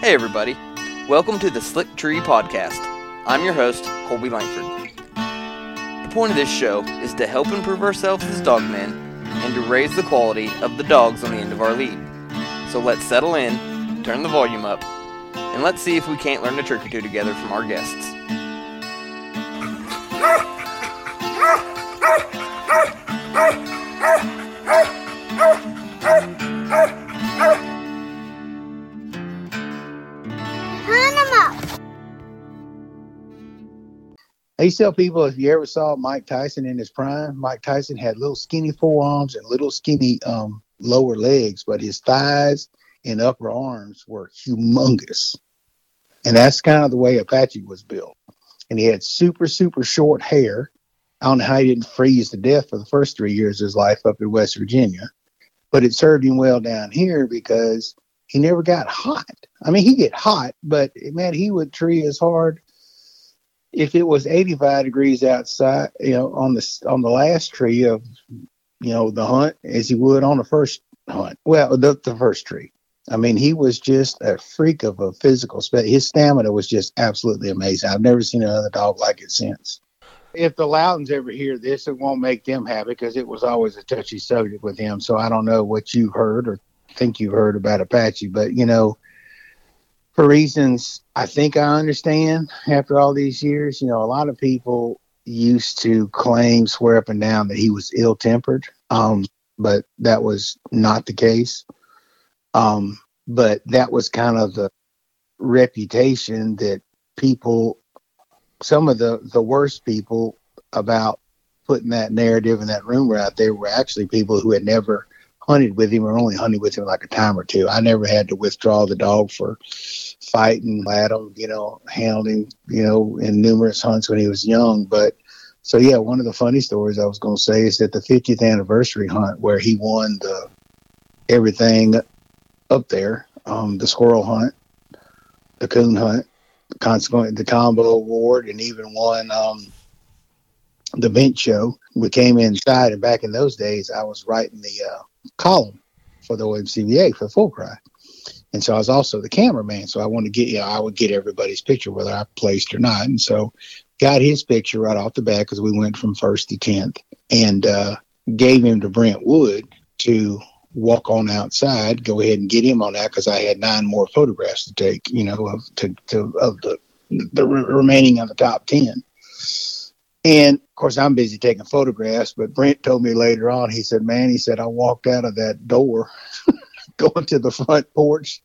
Hey, everybody. Welcome to the Slick Tree Podcast. I'm your host, Colby Langford. The point of this show is to help improve ourselves as dogmen and to raise the quality of the dogs on the end of our lead. So let's settle in, turn the volume up, and let's see if we can't learn a trick or two together from our guests. Tell people if you ever saw Mike Tyson in his prime, Mike Tyson had little skinny forearms and little skinny um, lower legs, but his thighs and upper arms were humongous. And that's kind of the way Apache was built. And he had super, super short hair. I don't know how he didn't freeze to death for the first three years of his life up in West Virginia, but it served him well down here because he never got hot. I mean, he get hot, but man, he would tree as hard if it was 85 degrees outside, you know, on the on the last tree of, you know, the hunt as he would on the first hunt. Well, the, the first tree. I mean, he was just a freak of a physical spec. His stamina was just absolutely amazing. I've never seen another dog like it since. If the Loudons ever hear this, it won't make them happy because it was always a touchy subject with him. So I don't know what you heard or think you heard about Apache, but you know, for reasons I think I understand after all these years. You know, a lot of people used to claim, swear up and down that he was ill tempered, um, but that was not the case. Um, but that was kind of the reputation that people, some of the, the worst people about putting that narrative and that rumor out there were actually people who had never hunted with him or only hunted with him like a time or two. I never had to withdraw the dog for fighting at him, you know, hounding, you know, in numerous hunts when he was young. But so yeah, one of the funny stories I was going to say is that the 50th anniversary hunt where he won the everything up there, um, the squirrel hunt, the coon hunt, consequently the combo award, and even won um, the bench show. We came inside, and back in those days, I was writing the uh, column for the OMCBA for Full Cry. And so I was also the cameraman. So I wanted to get, you know, I would get everybody's picture, whether I placed or not. And so got his picture right off the bat because we went from first to 10th and uh, gave him to Brent Wood to walk on outside, go ahead and get him on that because I had nine more photographs to take, you know, of, to, to, of the, the remaining of the top 10. And of course, I'm busy taking photographs, but Brent told me later on, he said, Man, he said, I walked out of that door going to the front porch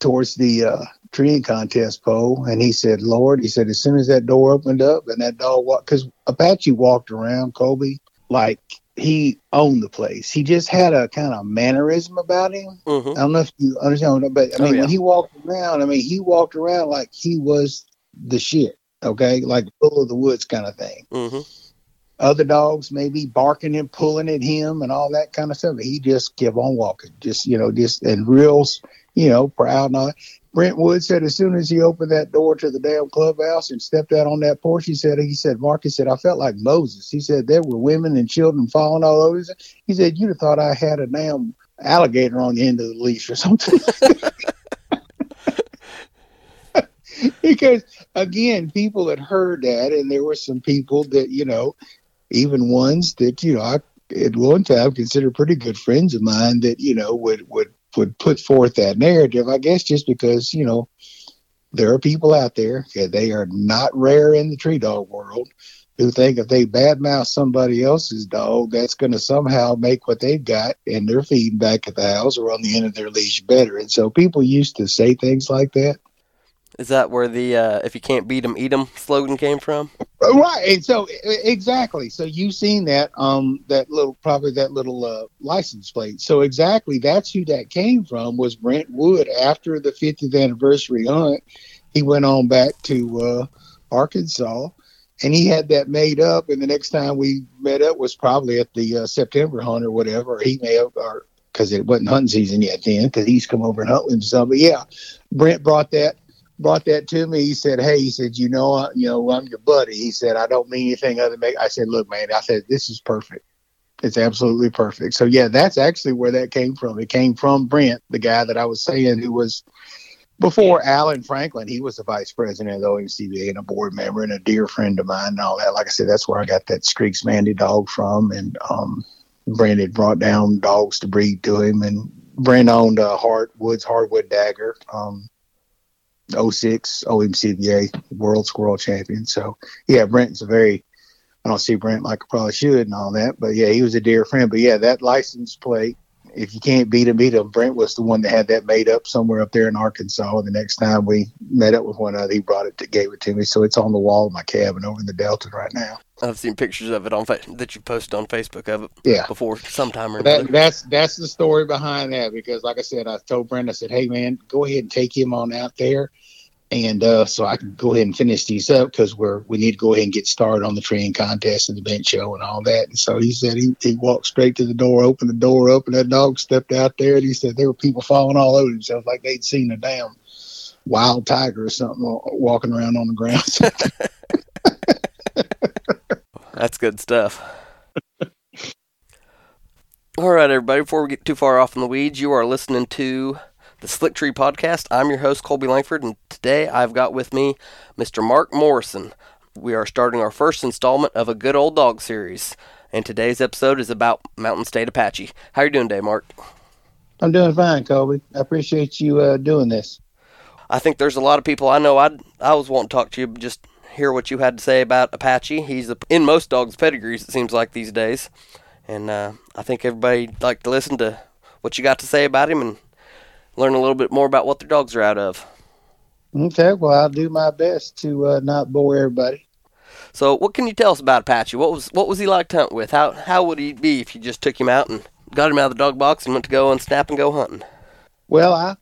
towards the uh, treeing contest pole. And he said, Lord, he said, as soon as that door opened up and that dog walked, because Apache walked around Colby like he owned the place. He just had a kind of mannerism about him. Mm-hmm. I don't know if you understand, but I Oh, mean, yeah. when he walked around, I mean, he walked around like he was the shit. Okay, like full of the woods kind of thing. Mm-hmm. Other dogs maybe barking and pulling at him and all that kind of stuff. He just kept on walking, just you know, just and real, you know, proud and all. Brent Wood said as soon as he opened that door to the damn clubhouse and stepped out on that porch, he said, he said, Marcus said, I felt like Moses. He said there were women and children falling all over. He said you'd have thought I had a damn alligator on the end of the leash or something. because again, people had heard that, and there were some people that you know, even ones that you know, I at one time considered pretty good friends of mine that you know would would would put forth that narrative. I guess just because you know there are people out there they are not rare in the tree dog world who think if they badmouth somebody else's dog, that's going to somehow make what they've got and they're feeding back at the house or on the end of their leash better. And so people used to say things like that. Is that where the uh, "If you can't beat 'em, eat 'em" slogan came from? Right, and so exactly. So you've seen that um that little probably that little uh, license plate. So exactly that's who that came from was Brent Wood. After the 50th anniversary hunt, he went on back to uh, Arkansas, and he had that made up. And the next time we met up was probably at the uh, September hunt or whatever. He may have, or because it wasn't hunting season yet then, because he's come over and hunt with himself. But yeah, Brent brought that brought that to me. He said, "Hey," he said, "You know, I, you know, I'm your buddy." He said, "I don't mean anything other than make." I said, "Look, man," I said, "This is perfect. It's absolutely perfect." So yeah, that's actually where that came from. It came from Brent, the guy that I was saying who was before Alan Franklin, he was the vice president of the OMCBA and a board member and a dear friend of mine and all that. Like I said, that's where I got that Streaks Mandy dog from. And um, Brent had brought down dogs to breed to him. And Brent owned uh, Hard, Woods Hardwood Dagger, um, 06 OMCBA World Squirrel Champion. So, yeah, Brent's a very, I don't see Brent like I probably should and all that. But yeah, he was a dear friend. But yeah, that license plate if you can't beat him, beat him. Brent was the one that had that made up somewhere up there in Arkansas. And the next time we met up with one another, he brought it to gave it to me. So it's on the wall of my cabin over in the Delta right now. I've seen pictures of it on that you posted on Facebook of it. Yeah. Before sometime or that, That's that's the story behind that because, like I said, I told Brent, I said, "Hey man, go ahead and take him on out there." And uh, so I can go ahead and finish these up because we're we need to go ahead and get started on the treeing contest and the bench show and all that. And so he said he, he walked straight to the door, opened the door up, and that dog stepped out there, and he said there were people falling all over themselves like they'd seen a damn wild tiger or something walking around on the ground. That's good stuff. All right, everybody. Before we get too far off in the weeds, you are listening to the Slick Tree Podcast. I'm your host, Colby Langford, and today I've got with me Mr. Mark Morrison. We are starting our first installment of a good old dog series, and today's episode is about Mountain State Apache. How are you doing today, Mark? I'm doing fine, Colby. I appreciate you uh, doing this. I think there's a lot of people I know. I I was wanting to talk to you, just hear what you had to say about Apache. He's a, in most dogs' pedigrees, it seems like these days, and uh, I think everybody like to listen to what you got to say about him and learn a little bit more about what their dogs are out of. Okay, well, I'll do my best to uh, not bore everybody. So, what can you tell us about Apache? What was what was he like to hunt with? How how would he be if you just took him out and got him out of the dog box and went to go and snap and go hunting? Well, I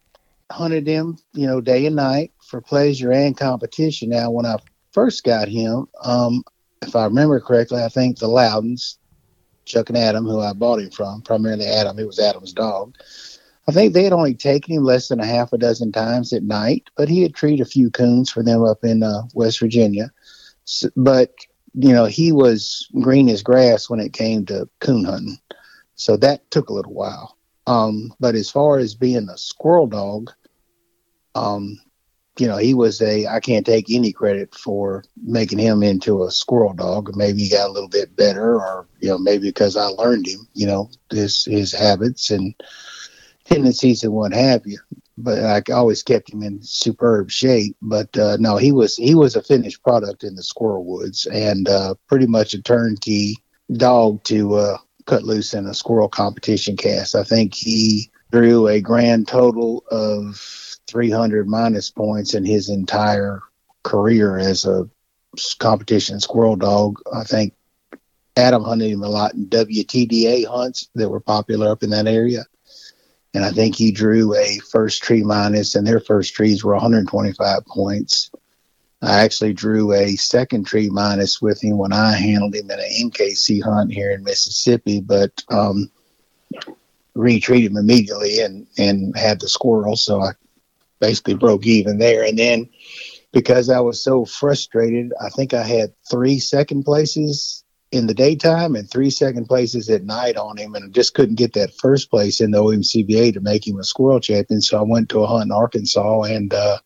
hunted him, you know, day and night for pleasure and competition. Now, when I first got him, um, if I remember correctly, I think the Loudons, Chuck and Adam, who I bought him from, primarily Adam, it was Adam's dog. I think they had only taken him less than a half a dozen times at night, but he had treated a few coons for them up in uh, West Virginia. So, but you know, he was green as grass when it came to coon hunting, so that took a little while. Um, but as far as being a squirrel dog, um, you know, he was a. I can't take any credit for making him into a squirrel dog. Maybe he got a little bit better, or you know, maybe because I learned him, you know, his his habits and tendencies and what have you. But I always kept him in superb shape. But uh, no, he was he was a finished product in the squirrel woods and uh, pretty much a turnkey dog to uh, cut loose in a squirrel competition cast. I think he drew a grand total of 300 minus points in his entire career as a competition squirrel dog. I think Adam hunted him a lot in WTDA hunts that were popular up in that area and I think he drew a first tree minus, and their first trees were 125 points. I actually drew a second tree minus with him when I handled him in an MKC hunt here in Mississippi, but um, retreated him immediately and and had the squirrel, so I basically broke even there. And then because I was so frustrated, I think I had three second places in the daytime and three second places at night on him, and I just couldn't get that first place in the OMCBA to make him a squirrel champion. So I went to a hunt in Arkansas and uh,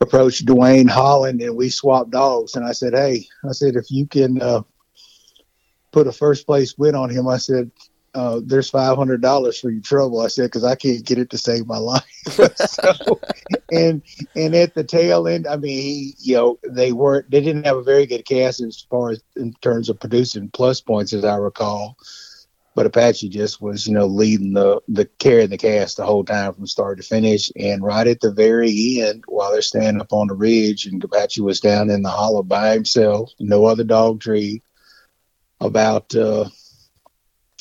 approached Dwayne Holland, and we swapped dogs. And I said, "Hey, I said if you can uh, put a first place win on him, I said." Uh, there's five hundred dollars for your trouble. I said because I can't get it to save my life. so, and and at the tail end, I mean, he, you know, they weren't they didn't have a very good cast as far as in terms of producing plus points, as I recall. But Apache just was, you know, leading the the carrying the cast the whole time from start to finish. And right at the very end, while they're standing up on the ridge, and Apache was down in the hollow by himself, no other dog tree. About uh,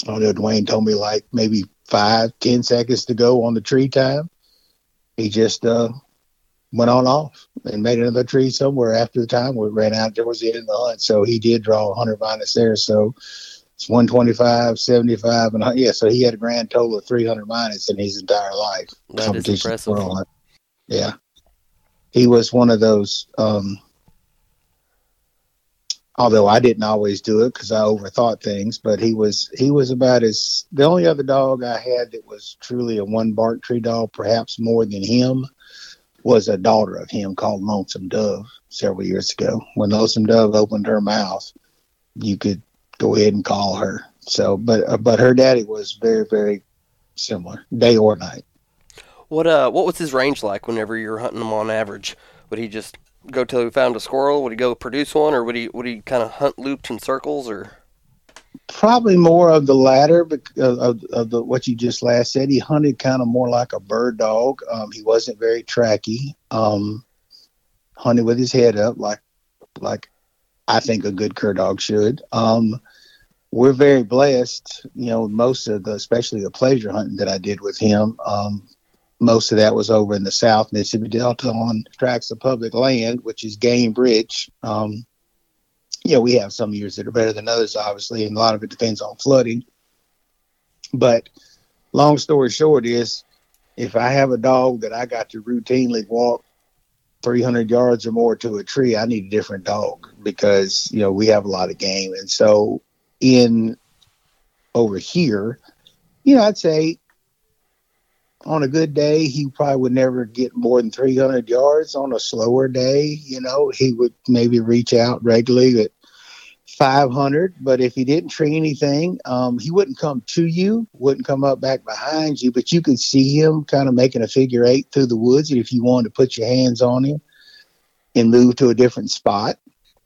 I don't know, Dwayne told me like maybe five, ten seconds to go on the tree time he just uh, went on off and made another tree somewhere after the time we ran out towards the end of the hunt. So he did draw 100 minus there. So it's 125, 75, and yeah. So he had a grand total of 300 minus in his entire life. That is impressive. Yeah, he was one of those. Um, although I didn't always do it because I overthought things, but he was he was about as the only other dog I had that was truly a one bark tree dog, perhaps more than him, was a daughter of him called Lonesome Dove several years ago. When Lonesome Dove opened her mouth, you could go ahead and call her. So, but uh, but her daddy was very very similar, day or night. What uh what was his range like whenever you were hunting him on average? Would he just go till he found a squirrel? Would he go produce one, or would he would he kind of hunt looped in circles, or? Probably more of the latter because of, of the what you just last said. He hunted kind of more like a bird dog. Um, he wasn't very tracky. Um, hunted with his head up, like like I think a good cur dog should. Um, we're very blessed. You know, most of the, especially the pleasure hunting that I did with him, um, most of that was over in the South Mississippi Delta on tracts of public land, which is game rich. Um, you know, we have some years that are better than others, obviously, and a lot of it depends on flooding. But long story short is, if I have a dog that I got to routinely walk 300 yards or more to a tree, I need a different dog because you know we have a lot of game, and so in over here, you know, I'd say on a good day, he probably would never get more than 300 yards. On a slower day, you know, he would maybe reach out regularly at 500. But if he didn't tree anything, um, he wouldn't come to you, wouldn't come up back behind you, but you could see him kind of making a figure eight through the woods. And if you wanted to put your hands on him and move to a different spot,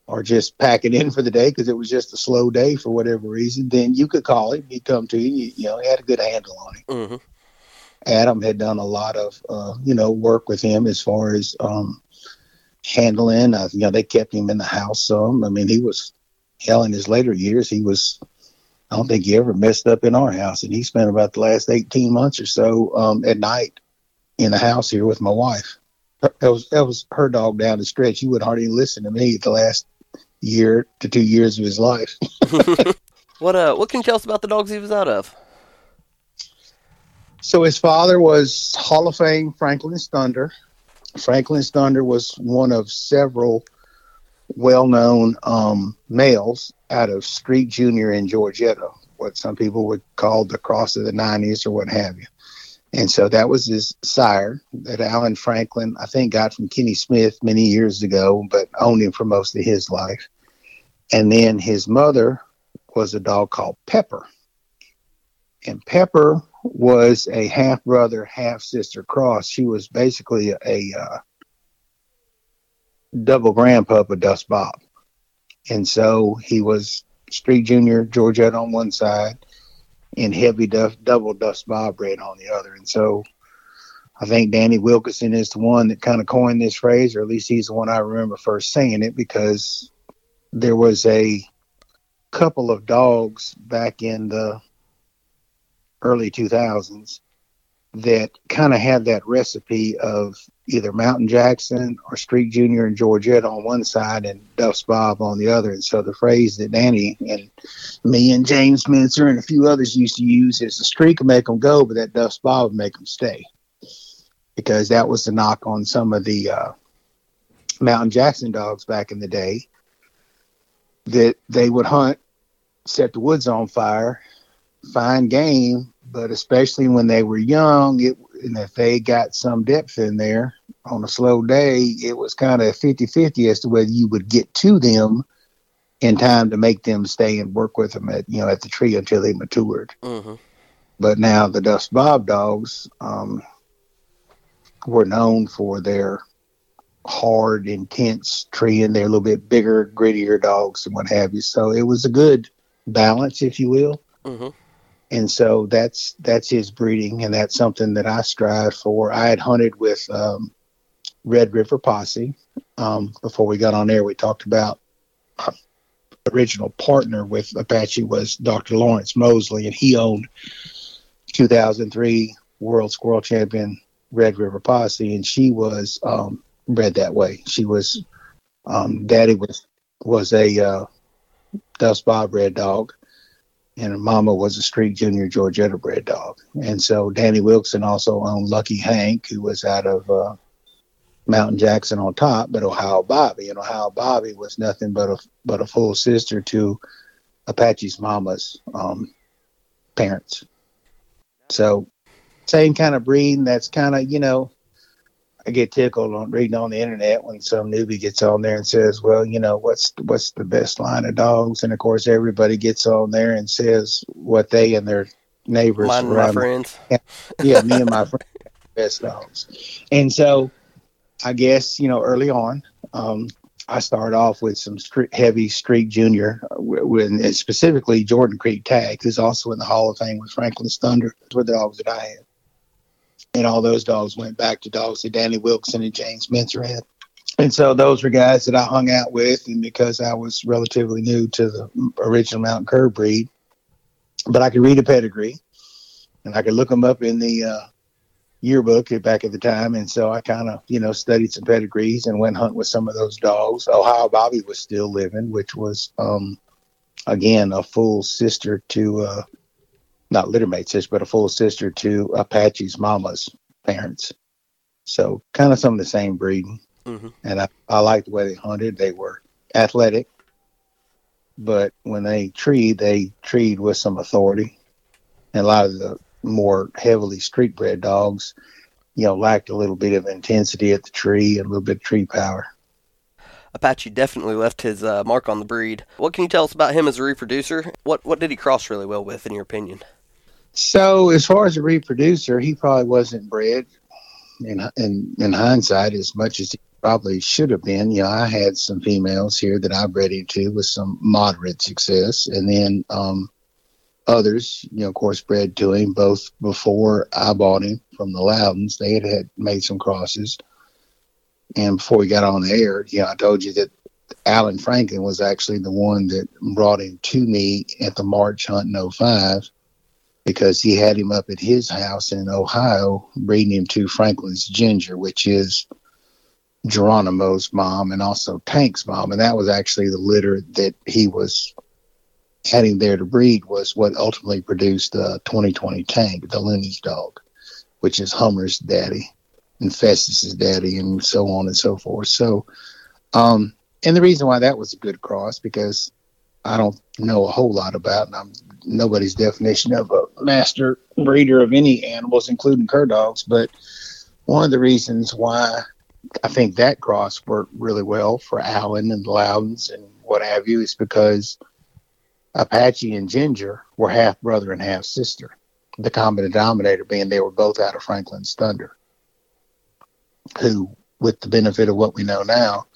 or just pack it in for the day because it was just a slow day for whatever reason, then you could call him. He'd come to you. You, know, he had a good handle on him. Mm-hmm. Adam had done a lot of uh, you know work with him as far as um, handling. Uh, you know, they kept him in the house some. I mean, he was hell in his later years. He was. I don't think he ever messed up in our house, and he spent about the last eighteen months or so um, at night in the house here with my wife. That was that was her dog down the stretch. He would hardly listen to me the last year to two years of his life. what uh, what can you tell us about the dogs he was out of? So his father was Hall of Fame Franklin's Thunder. Franklin's Thunder was one of several well-known um, males out of Streak Junior in Georgetta, what some people would call the cross of the '90s or what have you. And so that was his sire that Alan Franklin, I think, got from Kenny Smith many years ago, but owned him for most of his life. And then his mother was a dog called Pepper. And Pepper was a half brother, half sister cross. She was basically a uh, double grandpup of Dust Bob. And so he was Streak Junior, Georgette on one side, and heavy duff, double Dust Bob red on the other. And so I think Danny Wilkinson is the one that kind of coined this phrase, or at least he's the one I remember first saying it because there was a couple of dogs back in the early 2000s that kind of had that recipe of either Mountain Jackson or Streak Junior and Georgette on one side and Duff's Bob on the other. And so the phrase that Danny and me and James Mincer and a few others used to use is the streak will make them go, but that Duff's Bob will make them stay. Because that was the knock on some of the uh, Mountain Jackson dogs back in the day that they would hunt, set the woods on fire, find game, but especially when they were young, it and if they got some depth in there on a slow day, it was kind of 50-50 as to whether you would get to them in time to make them stay and work with them at you know at the tree until they matured. Mm-hmm. But now the Dust Bob dogs um, were known for their hard, intense treeing. They're a little bit bigger, grittier dogs and what have you. So it was a good balance, if you will. Mm-hmm and so that's that's his breeding, and that's something that I strive for. I had hunted with um, Red River Posse um, before we got on air. We talked about our original partner with Apache was Dr. Lawrence Mosley, and he owned 2003 World Squirrel Champion Red River Posse, and she was um, bred that way. She was um, Daddy was was a uh, Dust Bob Red Dog and her mama was a Streak Junior Georgetta bred dog. And so Danny Wilson also owned Lucky Hank, who was out of uh, Mountain Jackson on top, but Ohio Bobby. And Ohio Bobby was nothing but a but a full sister to Apache's mama's um, parents. So same kind of breeding. That's kind of you know I get tickled on reading on the internet when some newbie gets on there and says, "Well, you know, what's what's the best line of dogs?" And of course, everybody gets on there and says what they and their neighbors, Mine and my friends. yeah, me and my friends, best dogs. And so, I guess you know, early on, um, I started off with some street, heavy Streak Junior, with specifically Jordan Creek Tag, who's also in the Hall of Fame with Franklin's Thunder. Those were the dogs that I had and all those dogs went back to dogs that Danny Wilson and James Mincer had. And so those were guys that I hung out with, and because I was relatively new to the original Mountain Cur breed, but I could read a pedigree, and I could look them up in the uh, yearbook back at the time, and so I kind of you know studied some pedigrees and went hunt with some of those dogs. Ohio Bobby was still living, which was um, again a full sister to uh, not littermate sister, but a full sister to Apache's mama's parents. So kind of some of the same breeding. Mm-hmm. And I, I liked the way they hunted. They were athletic, but when they treed, they treed with some authority. And a lot of the more heavily street bred dogs, you know, lacked a little bit of intensity at the tree and a little bit of tree power. Apache definitely left his uh, mark on the breed. What can you tell us about him as a reproducer? What what did he cross really well with, in your opinion? So, as far as a reproducer, he probably wasn't bred in, in, in hindsight as much as he probably should have been. You know, I had some females here that I bred into with some moderate success, and then um, others, you know, of course, bred to him both before I bought him from the Loudons. They had, had made some crosses. And before we got on the air, you know, I told you that Alan Franklin was actually the one that brought him to me at the March hunt in 05 because he had him up at his house in Ohio, breeding him to Franklin's Ginger, which is Geronimo's mom and also Tank's mom. And that was actually the litter that he was having there to breed was what ultimately produced the 2020 Tank, the Looney's dog, which is Hummer's daddy and Festus's daddy and so on and so forth. So, um, and the reason why that was a good cross because I don't know a whole lot about, and I'm nobody's definition of a master breeder of any animals, including cur dogs. But one of the reasons why I think that cross worked really well for Alan and Loudons and what have you is because Apache and Ginger were half brother and half sister. The common denominator being they were both out of Franklin's Thunder, who, with the benefit of what we know now,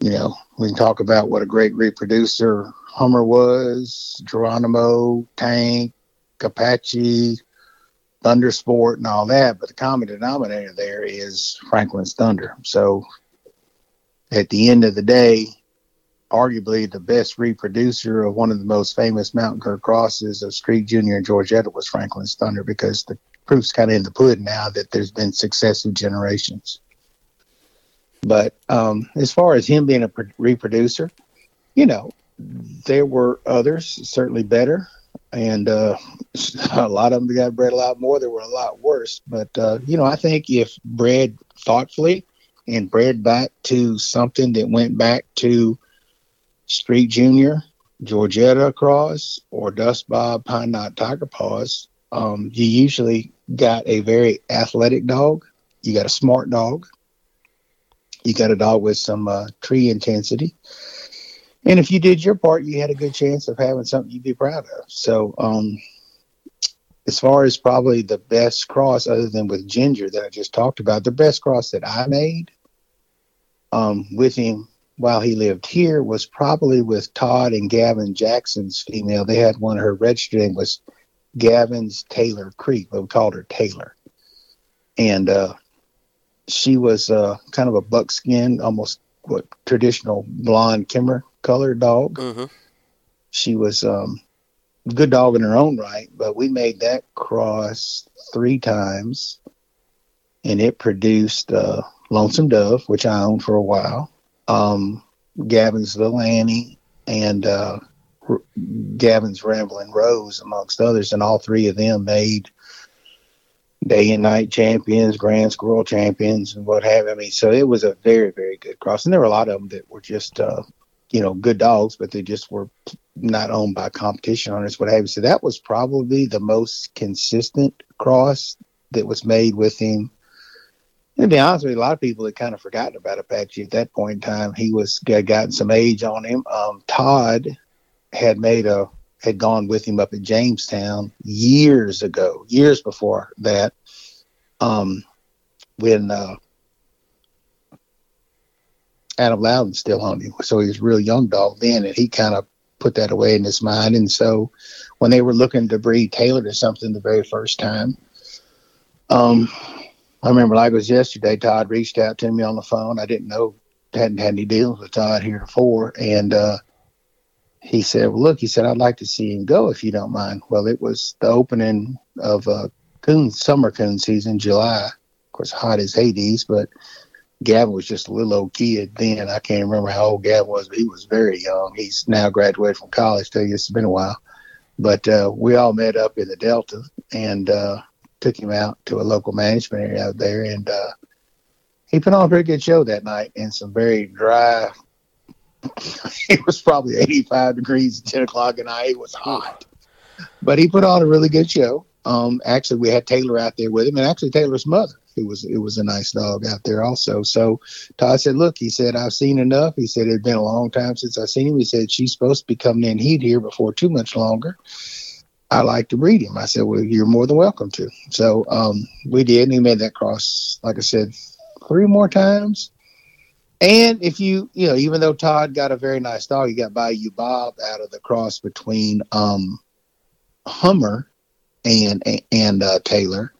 you know, we can talk about what a great reproducer Hummer was, Geronimo, Tank, Apache, Thundersport, and all that. But the common denominator there is Franklin's Thunder. So at the end of the day, arguably the best reproducer of one of the most famous mountain cur crosses of Streak Junior and Georgetta was Franklin's Thunder because the proof's kind of in the pudding now that there's been successive generations. But um, as far as him being a reproducer, you know, there were others certainly better, and uh, a lot of them got bred a lot more. There were a lot worse. But uh, you know, I think if bred thoughtfully and bred back to something that went back to Streak Junior, Georgetta Cross, or Dust Bob Pine Knot Tiger Paws, um, you usually got a very athletic dog. You got a smart dog you got a dog with some uh, tree intensity. And if you did your part, you had a good chance of having something you'd be proud of. So, um, as far as probably the best cross, other than with Ginger that I just talked about, the best cross that I made um, with him while he lived here was probably with Todd and Gavin Jackson's female. They had one, her registered name was Gavin's Taylor Creek, but we called her Taylor. And uh, she was uh, kind of a buckskin, almost what traditional blonde Kemmer color dog. Mm-hmm. She was um, a good dog in her own right, but we made that cross three times, and it produced uh, Lonesome Dove, which I owned for a while, um, Gavin's Little Annie, and uh, Gavin's Rambling Rose, amongst others, and all three of them made day and night champions, grand squirrel champions, and what have you. I mean, so it was a very, very good cross. And there were a lot of them that were just, uh, you know, good dogs, but they just were not owned by competition owners, what have you. So that was probably the most consistent cross that was made with him. to be honest with you, a lot of people had kind of forgotten about Apache at that point in time. He was had gotten some age on him. Um, Todd had made a had gone with him up at Jamestown years ago, years before that. Um, when uh, Adam Loudon still on him, so he was a real young dog then, and he kind of put that away in his mind. And so, when they were looking to breed Taylor to something the very first time, um, I remember like it was yesterday. Todd reached out to me on the phone. I didn't know hadn't had any deals with Todd here before, and uh, he said, "Well, look," he said, "I'd like to see him go if you don't mind." Well, it was the opening of uh, coon summer coon season, July. Of course, hot as Hades, but Gavin was just a little old kid then. I can't remember how old Gavin was, but he was very young. He's now graduated from college. You, it's been a while, but uh, we all met up in the Delta and uh, took him out to a local management area out there, and uh, he put on a pretty good show that night in some very dry. it was probably 85 degrees at 10 o'clock at night. It was hot, but he put on a really good show. Um, actually, we had Taylor out there with him, and actually Taylor's mother. It was it was a nice dog out there also. So Todd said, "Look," he said, "I've seen enough." He said, "It's been a long time since I've seen him." He said, "She's supposed to be coming in heat here before too much longer." I like to breed him. I said, well, you're more than welcome to. So um, we did, and he made that cross, like I said, three more times. And if you, you know, even though Todd got a very nice dog, he got Bayou Bob out of the cross between um, Hummer and and uh, Taylor.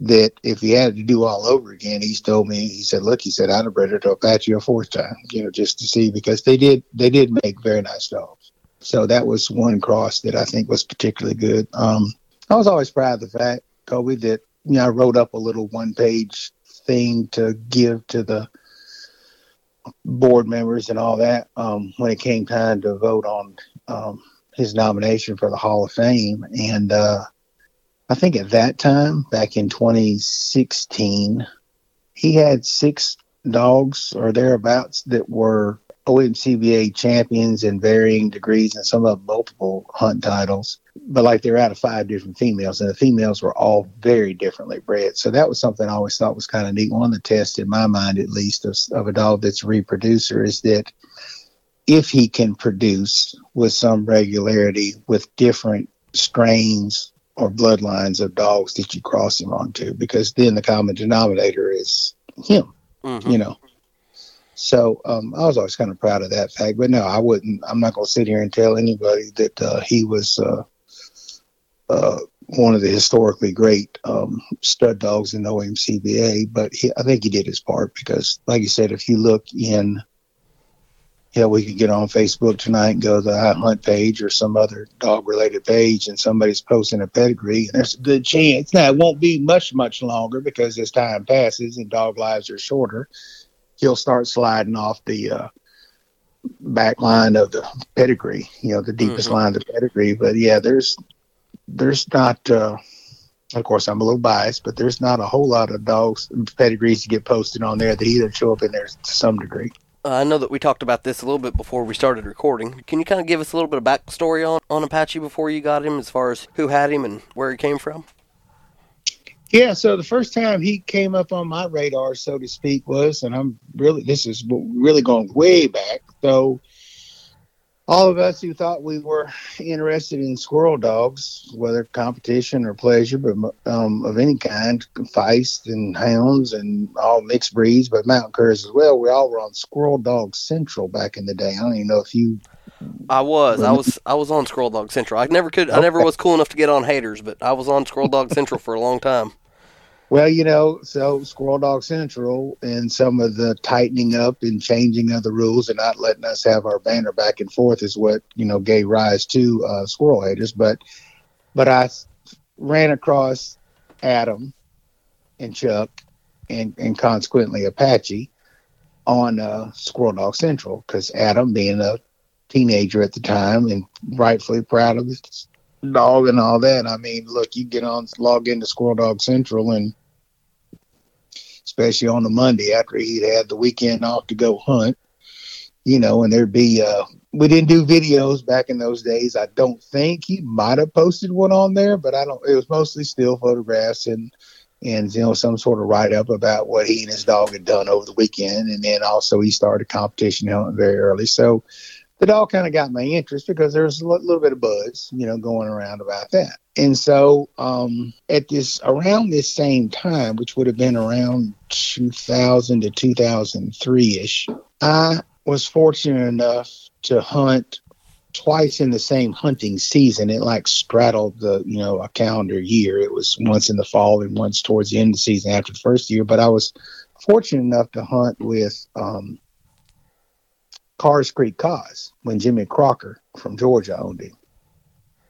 That if he had to do all over again, he's told me. He said, "Look," he said, "I'd have bred her to Apache a fourth time, you know, just to see because they did they did make very nice dogs." So that was one cross that I think was particularly good. Um, I was always proud of the fact, Colby, that you know I wrote up a little one page thing to give to the board members and all that um, when it came time to vote on um, his nomination for the Hall of Fame. And uh, I think at that time, back in 2016, he had six dogs or thereabouts that were OMCBA champions in varying degrees and some of multiple hunt titles. But like they're out of five different females, and the females were all very differently bred. So that was something I always thought was kind of neat. One of the tests, in my mind at least, of, of a dog that's a reproducer is that if he can produce with some regularity with different strains or bloodlines of dogs that you cross him onto, because then the common denominator is him, mm-hmm. you know. So um, I was always kind of proud of that fact. But no, I wouldn't. I'm not going to sit here and tell anybody that uh, he was uh, uh, one of the historically great um, stud dogs in the OMCBA. But he, I think he did his part because, like you said, if you look in, yeah, we could get on Facebook tonight and go to the I Hunt page or some other dog related page, and somebody's posting a pedigree. And there's a good chance now it won't be much much longer because as time passes and dog lives are shorter he'll start sliding off the uh, back line of the pedigree, you know, the deepest mm-hmm. line of the pedigree. But yeah, there's there's not. Uh, of course, I'm a little biased, but there's not a whole lot of dogs pedigrees to get posted on there that either show up in there to some degree. Uh, I know that we talked about this a little bit before we started recording. Can you kind of give us a little bit of backstory on, on Apache before you got him, as far as who had him and where he came from? Yeah, so the first time he came up on my radar, so to speak, was, and I'm really, this is really going way back. So, all of us who thought we were interested in squirrel dogs, whether competition or pleasure, but um, of any kind, feist and hounds and all mixed breeds, but mountain curs as well, we all were on Squirrel Dog Central back in the day. I don't even know if you I was. I was. I was on Squirrel Dog Central. I never could. I never was cool enough to get on Haters, but I was on Squirrel Dog Central for a long time. Well, you know, so Squirrel Dog Central and some of the tightening up and changing of the rules and not letting us have our banner back and forth is what you know gave rise to uh, Squirrel Haters. But but I ran across Adam and Chuck and and consequently Apache on uh, Squirrel Dog Central because Adam, being a teenager at the time and rightfully proud of his dog and all that. I mean, look, you get on, log into Squirrel Dog Central, and especially on the Monday after he'd had the weekend off to go hunt, you know, and there'd be, uh, we didn't do videos back in those days. I don't think he might have posted one on there, but I don't, it was mostly still photographs and and you know some sort of write up about what he and his dog had done over the weekend, and then also he started competition hunting very early. So the all kind of got my interest because there was a little bit of buzz, you know, going around about that. And so um, at this around this same time, which would have been around 2000 to 2003 ish, I was fortunate enough to hunt twice in the same hunting season. It like straddled the, you know, a calendar year. It was once in the fall and once towards the end of the season after the first year. But I was fortunate enough to hunt with um, Carr's Creek Cause when Jimmy Crocker from Georgia owned him.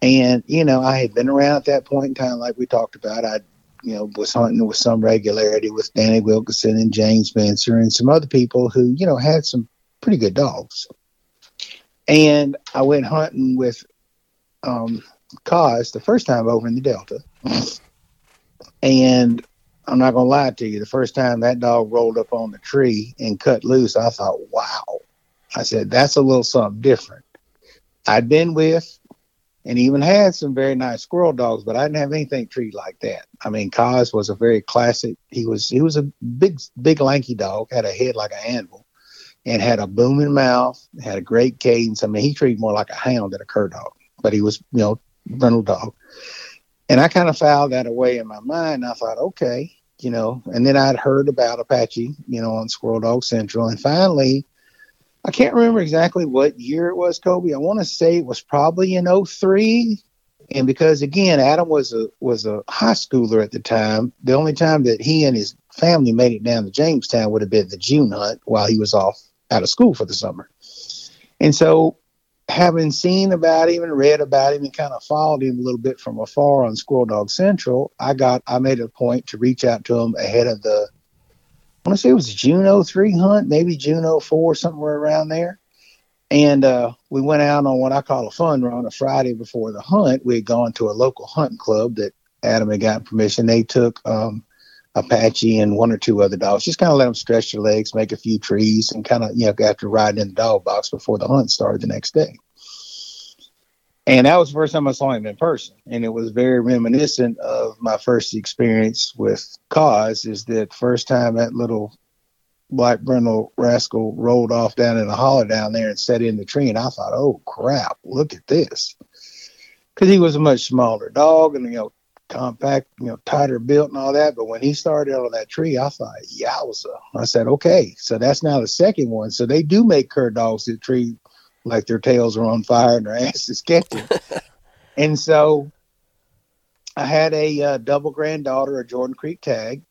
And, you know, I had been around at that point in time, like we talked about. I, you know, was hunting with some regularity with Danny Wilkinson and James Spencer and some other people who, you know, had some pretty good dogs. And I went hunting with um, Cause the first time over in the Delta. And I'm not going to lie to you, the first time that dog rolled up on the tree and cut loose, I thought, wow. I said, that's a little something different. I'd been with and even had some very nice squirrel dogs, but I didn't have anything treated like that. I mean, Kaz was a very classic. He was he was a big big lanky dog, had a head like an anvil, and had a booming mouth, had a great cadence. I mean, he treated more like a hound than a cur dog, but he was, you know, rental dog. And I kind of filed that away in my mind. I thought, okay, you know, and then I'd heard about Apache, you know, on Squirrel Dog Central. And finally, I can't remember exactly what year it was, Colby. I want to say it was probably in 03. And because again, Adam was a was a high schooler at the time, the only time that he and his family made it down to Jamestown would have been the June hunt while he was off out of school for the summer. And so, having seen about him and read about him and kind of followed him a little bit from afar on Squirrel Dog Central, I got I made a point to reach out to him ahead of the want to say it was June 03 hunt, maybe June 04, somewhere around there. And uh, we went out on what I call a fun run a Friday before the hunt. We had gone to a local hunting club that Adam had gotten permission. They took um, Apache and one or two other dogs. Just kind of let them stretch their legs, make a few trees, and kind of, you know, after riding in the dog box before the hunt started the next day. And that was the first time I saw him in person. And it was very reminiscent of my first experience with Cause, is that first time that little black brindle rascal rolled off down in the hollow down there and sat in the tree. And I thought, oh, crap, look at this. Because he was a much smaller dog and, you know, compact, you know, tighter built and all that. But when he started out of that tree, I thought, yowza. I said, okay, so that's now the second one. So they do make cur dogs that treat like their tails are on fire and their asses catching. and so I had a uh, double granddaughter, a Jordan Creek tag,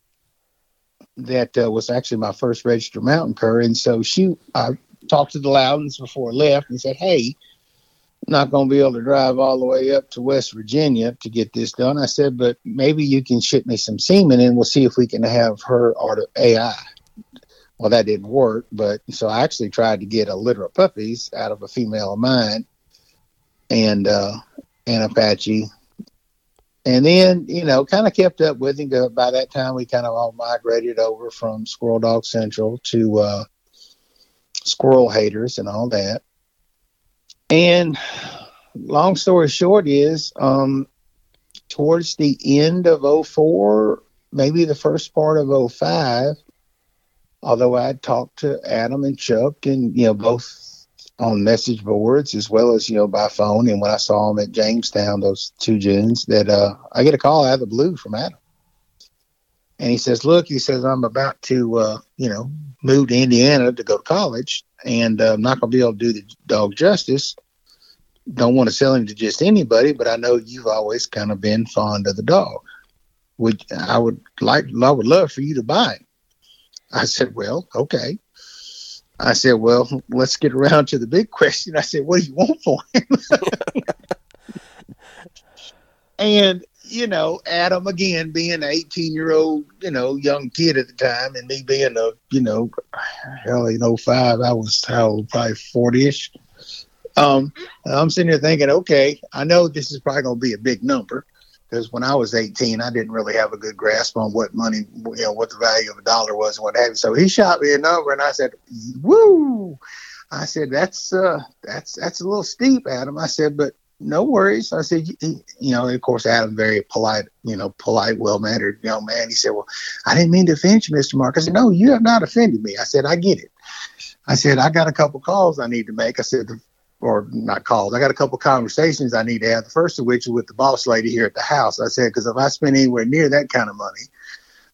that uh, was actually my first registered mountain cur. And so she, I talked to the Loudons before I left and said, hey, not going to be able to drive all the way up to West Virginia to get this done. I said, but maybe you can ship me some semen and we'll see if we can have her art AI. Well, that didn't work, but so I actually tried to get a litter of puppies out of a female of mine and uh, and Apache. And then, you know, kind of kept up with him. By that time, we kind of all migrated over from Squirrel Dog Central to uh, Squirrel Haters and all that. And long story short is, um, towards the end of 04, maybe the first part of 05, although I talked to Adam and Chuck and, you know, both on message boards as well as, you know, by phone. And when I saw them at Jamestown, those two Junes, that uh, I get a call out of the blue from Adam. And he says, look, he says, I'm about to, uh, you know, move to Indiana to go to college and uh, I'm not going to be able to do the dog justice. Don't want to sell him to just anybody, but I know you've always kind of been fond of the dog. Would I would like I would love for you to buy him. I said, well, okay. I said, well, let's get around to the big question. I said, what do you want for him? and you know, Adam again being an 18 year old, you know, young kid at the time, and me being a, you know, hell, in 05, I was how probably 40 ish. Um, I'm sitting there thinking, okay, I know this is probably going to be a big number because when I was 18, I didn't really have a good grasp on what money, you know, what the value of a dollar was and what have you. So he shot me a number, and I said, "Woo!" I said, "That's uh, that's that's a little steep, Adam." I said, "But no worries. I said, you, you know, of course, Adam, very polite, you know, polite, well mannered young man. He said, well, I didn't mean to offend you, Mr. Mark. I said, no, you have not offended me. I said, I get it. I said, I got a couple calls I need to make. I said, or not calls. I got a couple conversations I need to have. The first of which is with the boss lady here at the house. I said, because if I spend anywhere near that kind of money,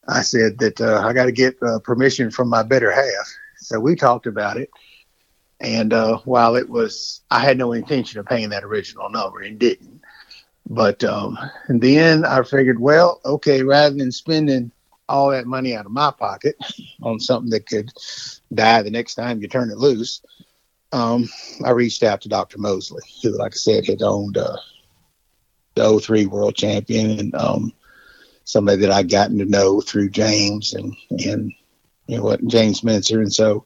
I said that uh, I got to get uh, permission from my better half. So we talked about it. And uh, while it was, I had no intention of paying that original number and didn't. But um, in the end, I figured, well, okay, rather than spending all that money out of my pocket on something that could die the next time you turn it loose, um, I reached out to Dr. Mosley, who, like I said, had owned uh, the 03 world champion and um, somebody that I'd gotten to know through James and, and you know what, James Mincer. And so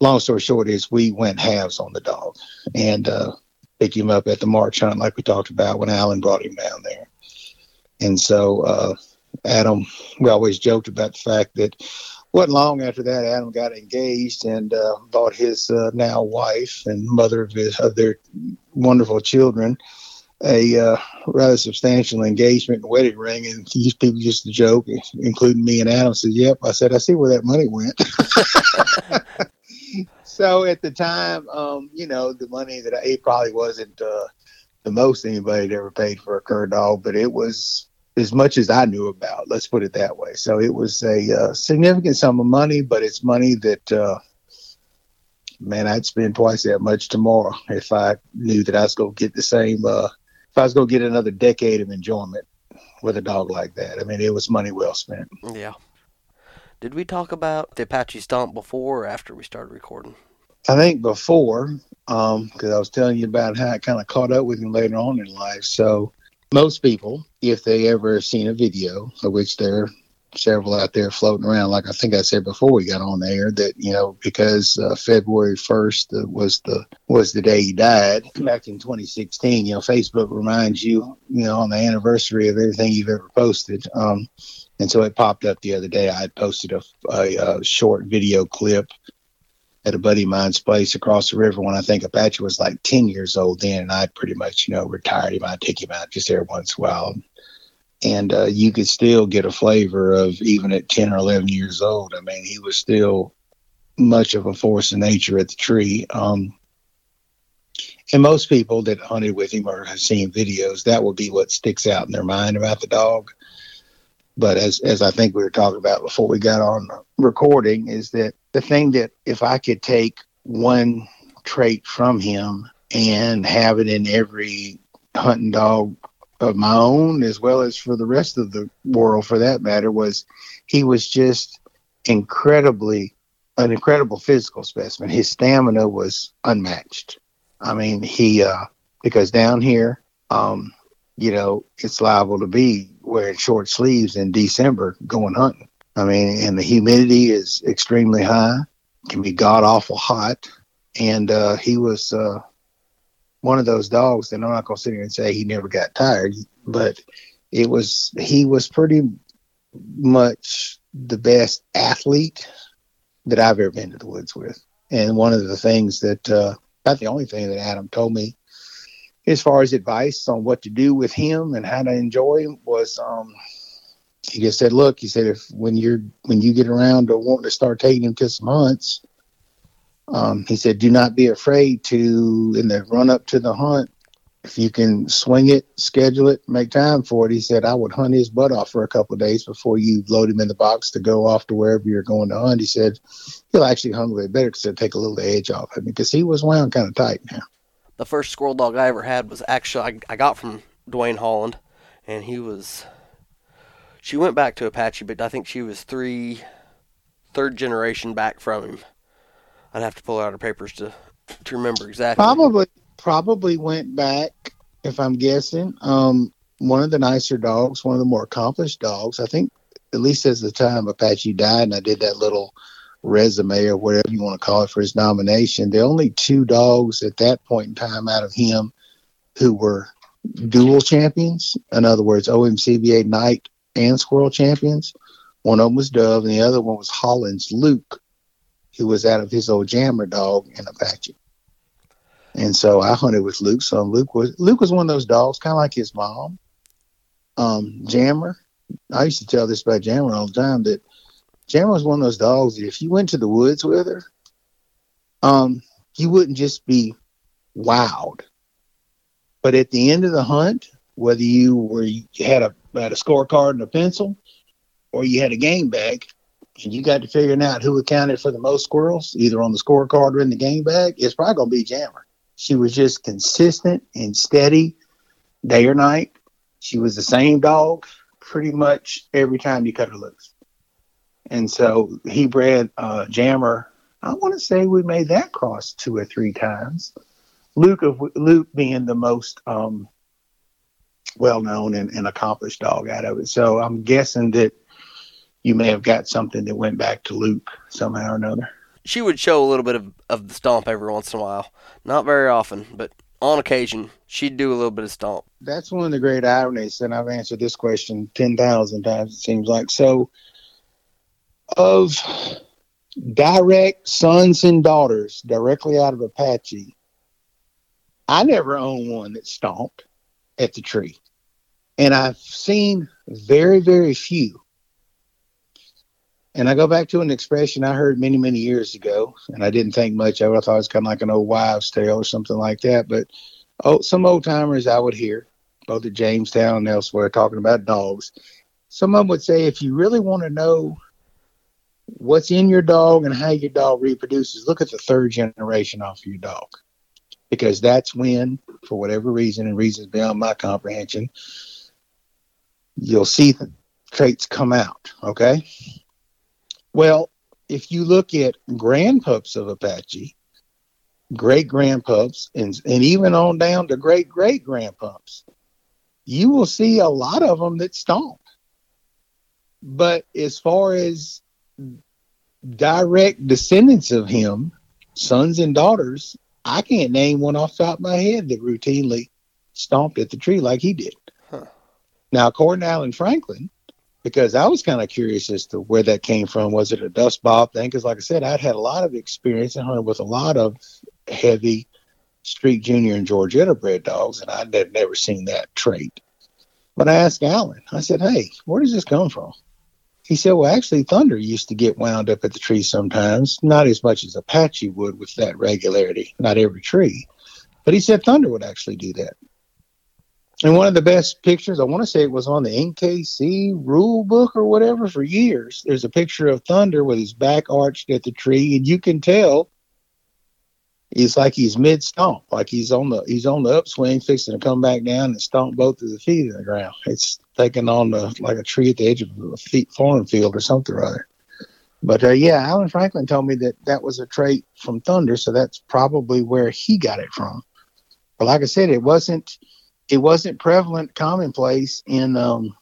long story short is we went halves on the dog and uh, picked him up at the March hunt, like we talked about when Alan brought him down there. And so uh, Adam, we always joked about the fact that wasn't long after that Adam got engaged and uh, bought his uh, now wife and mother of, his, of their wonderful children a uh, rather substantial engagement and wedding ring. And these people used to joke, including me and Adam, said, "Yep." I said, "I see where that money went." so at the time, um, you know, the money that I, it probably wasn't uh, the most anybody had ever paid for a cur dog, but it was as much as I knew about. Let's put it that way. So it was a uh, significant sum of money, but it's money that, uh, man, I'd spend twice that much tomorrow if I knew that I was going to get the same. Uh, if I was going to get another decade of enjoyment with a dog like that, I mean, it was money well spent. Yeah. Did we talk about the Apache Stomp before or after we started recording? I think before, because um, I was telling you about how I kind of caught up with me later on in life. So most people, if they ever seen a video, of which there are several out there floating around, like I think I said before we got on there, that you know because uh, February first uh, was the was the day he died back in 2016. You know, Facebook reminds you, you know, on the anniversary of everything you've ever posted. Um, and so it popped up the other day. I had posted a, a, a short video clip at a buddy of mine's place across the river when I think Apache was like 10 years old then. And I pretty much, you know, retired him. I'd take him out just every once in a while. And uh, you could still get a flavor of even at 10 or 11 years old. I mean, he was still much of a force of nature at the tree. Um, and most people that hunted with him or have seen videos, that will be what sticks out in their mind about the dog. But as as I think we were talking about before we got on recording, is that the thing that if I could take one trait from him and have it in every hunting dog of my own, as well as for the rest of the world for that matter, was he was just incredibly an incredible physical specimen. His stamina was unmatched. I mean, he uh, because down here, um, you know, it's liable to be wearing short sleeves in December going hunting. I mean, and the humidity is extremely high, can be god awful hot. And uh, he was uh, one of those dogs that I'm not going to sit here and say he never got tired, but it was, he was pretty much the best athlete that I've ever been to the woods with. And one of the things that, uh, about the only thing that Adam told me as far as advice on what to do with him and how to enjoy him was um, he just said, look, he said, if when you're when you get around to wanting to start taking him to some hunts, um, he said, do not be afraid to in the run up to the hunt. If you can swing it, schedule it, make time for it. He said, I would hunt his butt off for a couple of days before you load him in the box to go off to wherever you're going to hunt. He said, he'll actually hunt a little better because it'll take a little edge off of me because he was wound kind of tight now the first squirrel dog I ever had was actually I, I got from Dwayne Holland, and he was. She went back to Apache, but I think she was three, third generation back from him. I'd have to pull out her papers to to remember exactly. Probably, probably went back. If I'm guessing, um, one of the nicer dogs, one of the more accomplished dogs. I think, at least as the time Apache died, and I did that little resume or whatever you want to call it for his nomination. The only two dogs at that point in time out of him who were dual champions, in other words, OMCBA night and squirrel champions. One of them was Dove, and the other one was Holland's Luke, who was out of his old jammer dog in Apache. And so I hunted with Luke. So Luke was Luke was one of those dogs, kind of like his mom, um, Jammer. I used to tell this about Jammer all the time that Jammer was one of those dogs that if you went to the woods with her, um, you wouldn't just be wowed. But at the end of the hunt, whether you were you had a had a scorecard and a pencil, or you had a game bag, and you got to figuring out who accounted for the most squirrels, either on the scorecard or in the game bag, it's probably gonna be Jammer. She was just consistent and steady, day or night. She was the same dog pretty much every time you cut her loose. And so he bred uh, Jammer. I want to say we made that cross two or three times. Luke of Luke being the most um, well known and, and accomplished dog out of it. So I'm guessing that you may have got something that went back to Luke somehow or another. She would show a little bit of, of the stomp every once in a while. Not very often, but on occasion, she'd do a little bit of stomp. That's one of the great ironies, and I've answered this question 10,000 times, it seems like. So, of direct sons and daughters directly out of Apache, I never owned one that stomped at the tree. And I've seen very, very few. And I go back to an expression I heard many, many years ago, and I didn't think much of it. I thought it was kind of like an old wives' tale or something like that. But oh, some old timers I would hear, both at Jamestown and elsewhere, talking about dogs. Some of them would say, if you really want to know what's in your dog and how your dog reproduces, look at the third generation off of your dog. Because that's when, for whatever reason, and reasons beyond my comprehension, you'll see the traits come out. Okay. Well, if you look at grandpups of Apache, great grandpups, and, and even on down to great great grandpups, you will see a lot of them that stomp. But as far as direct descendants of him, sons and daughters, I can't name one off the top of my head that routinely stomped at the tree like he did. Huh. Now, according to Alan Franklin, because I was kind of curious as to where that came from. Was it a dust bob thing? Because, like I said, I'd had a lot of experience and hunted with a lot of heavy Streak Junior and Georgetta bred dogs, and I'd never seen that trait. But I asked Alan, I said, hey, where does this come from? He said, well, actually, Thunder used to get wound up at the tree sometimes, not as much as Apache would with that regularity, not every tree. But he said Thunder would actually do that. And one of the best pictures, I want to say it was on the NKC rule book or whatever for years. There's a picture of Thunder with his back arched at the tree, and you can tell he's like he's mid stomp, like he's on the he's on the upswing, fixing to come back down and stomp both of the feet in the ground. It's taking on the like a tree at the edge of a feet farm field or something or other. But uh, yeah, Alan Franklin told me that that was a trait from Thunder, so that's probably where he got it from. But like I said, it wasn't it wasn't prevalent, commonplace in, um,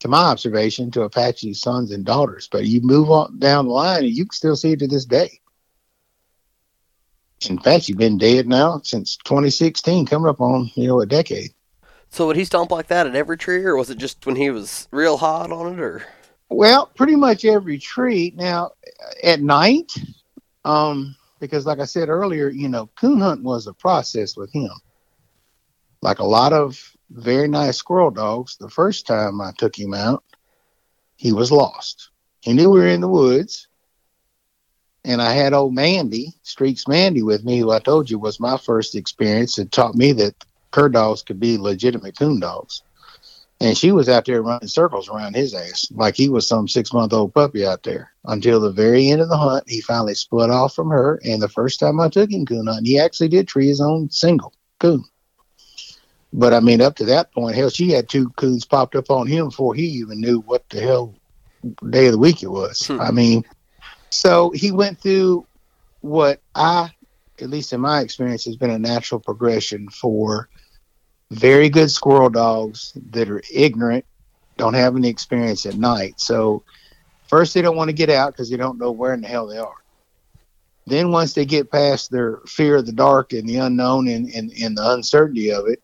to my observation, to Apache sons and daughters. But you move on down the line, and you can still see it to this day. In fact, you've been dead now since 2016, coming up on you know a decade. So would he stomp like that at every tree, or was it just when he was real hot on it, or? Well, pretty much every tree. Now, at night, um, because like I said earlier, you know, coon hunt was a process with him like a lot of very nice squirrel dogs, the first time I took him out, he was lost. He knew we were in the woods. And I had old Mandy, Streaks Mandy, with me, who I told you was my first experience and taught me that cur dogs could be legitimate coon dogs. And she was out there running circles around his ass like he was some six month old puppy out there until the very end of the hunt. He finally split off from her. And the first time I took him coon hunting, he actually did tree his own single coon. But I mean, up to that point, hell, she had two coons popped up on him before he even knew what the hell day of the week it was. Hmm. I mean, so he went through what I, at least in my experience, has been a natural progression for very good squirrel dogs that are ignorant, don't have any experience at night. So, first, they don't want to get out because they don't know where in the hell they are. Then, once they get past their fear of the dark and the unknown and, and, and the uncertainty of it,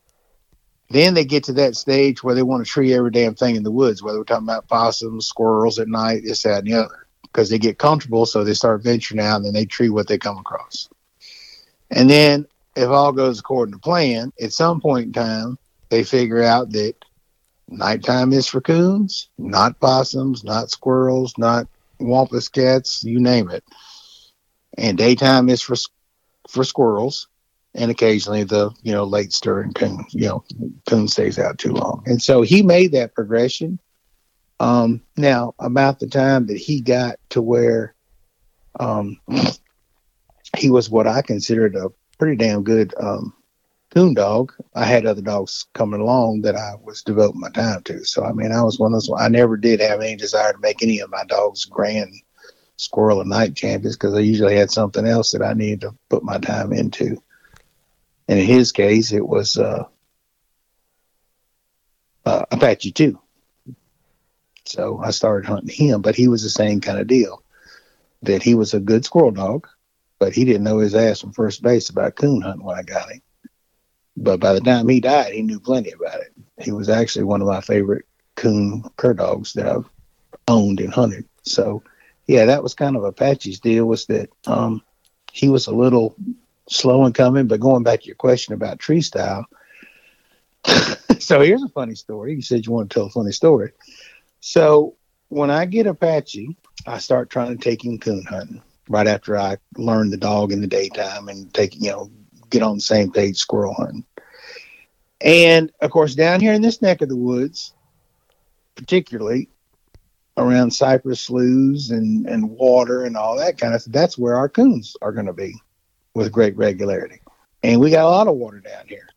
then they get to that stage where they want to tree every damn thing in the woods, whether we're talking about possums, squirrels at night, this, that, and the other, because they get comfortable, so they start venturing out and then they tree what they come across. And then, if all goes according to plan, at some point in time, they figure out that nighttime is for coons, not possums, not squirrels, not wampus cats, you name it. And daytime is for for squirrels, and occasionally the you know late stirring coon. You know, coon stays out too long, and so he made that progression. Um, now, about the time that he got to where um, he was what I considered a pretty damn good um, coon dog. I had other dogs coming along that I was devoting my time to. So I mean, I was one of those. I never did have any desire to make any of my dogs grand squirrel and night champions because I usually had something else that I needed to put my time into. And in his case, it was uh, uh, Apache too. So I started hunting him, but he was the same kind of deal. That he was a good squirrel dog, but he didn't know his ass from first base about coon hunting when I got him. But by the time he died, he knew plenty about it. He was actually one of my favorite coon cur dogs that I've owned and hunted. So, yeah, that was kind of Apache's deal was that um, he was a little slow in coming. But going back to your question about tree style, so here's a funny story. You said you want to tell a funny story. So when I get Apache, I start trying to take him coon hunting right after I learned the dog in the daytime and take, you know, get on the same page squirrel hunting. And of course, down here in this neck of the woods, particularly around cypress sloughs and, and water and all that kind of stuff, that's where our coons are going to be with great regularity. And we got a lot of water down here.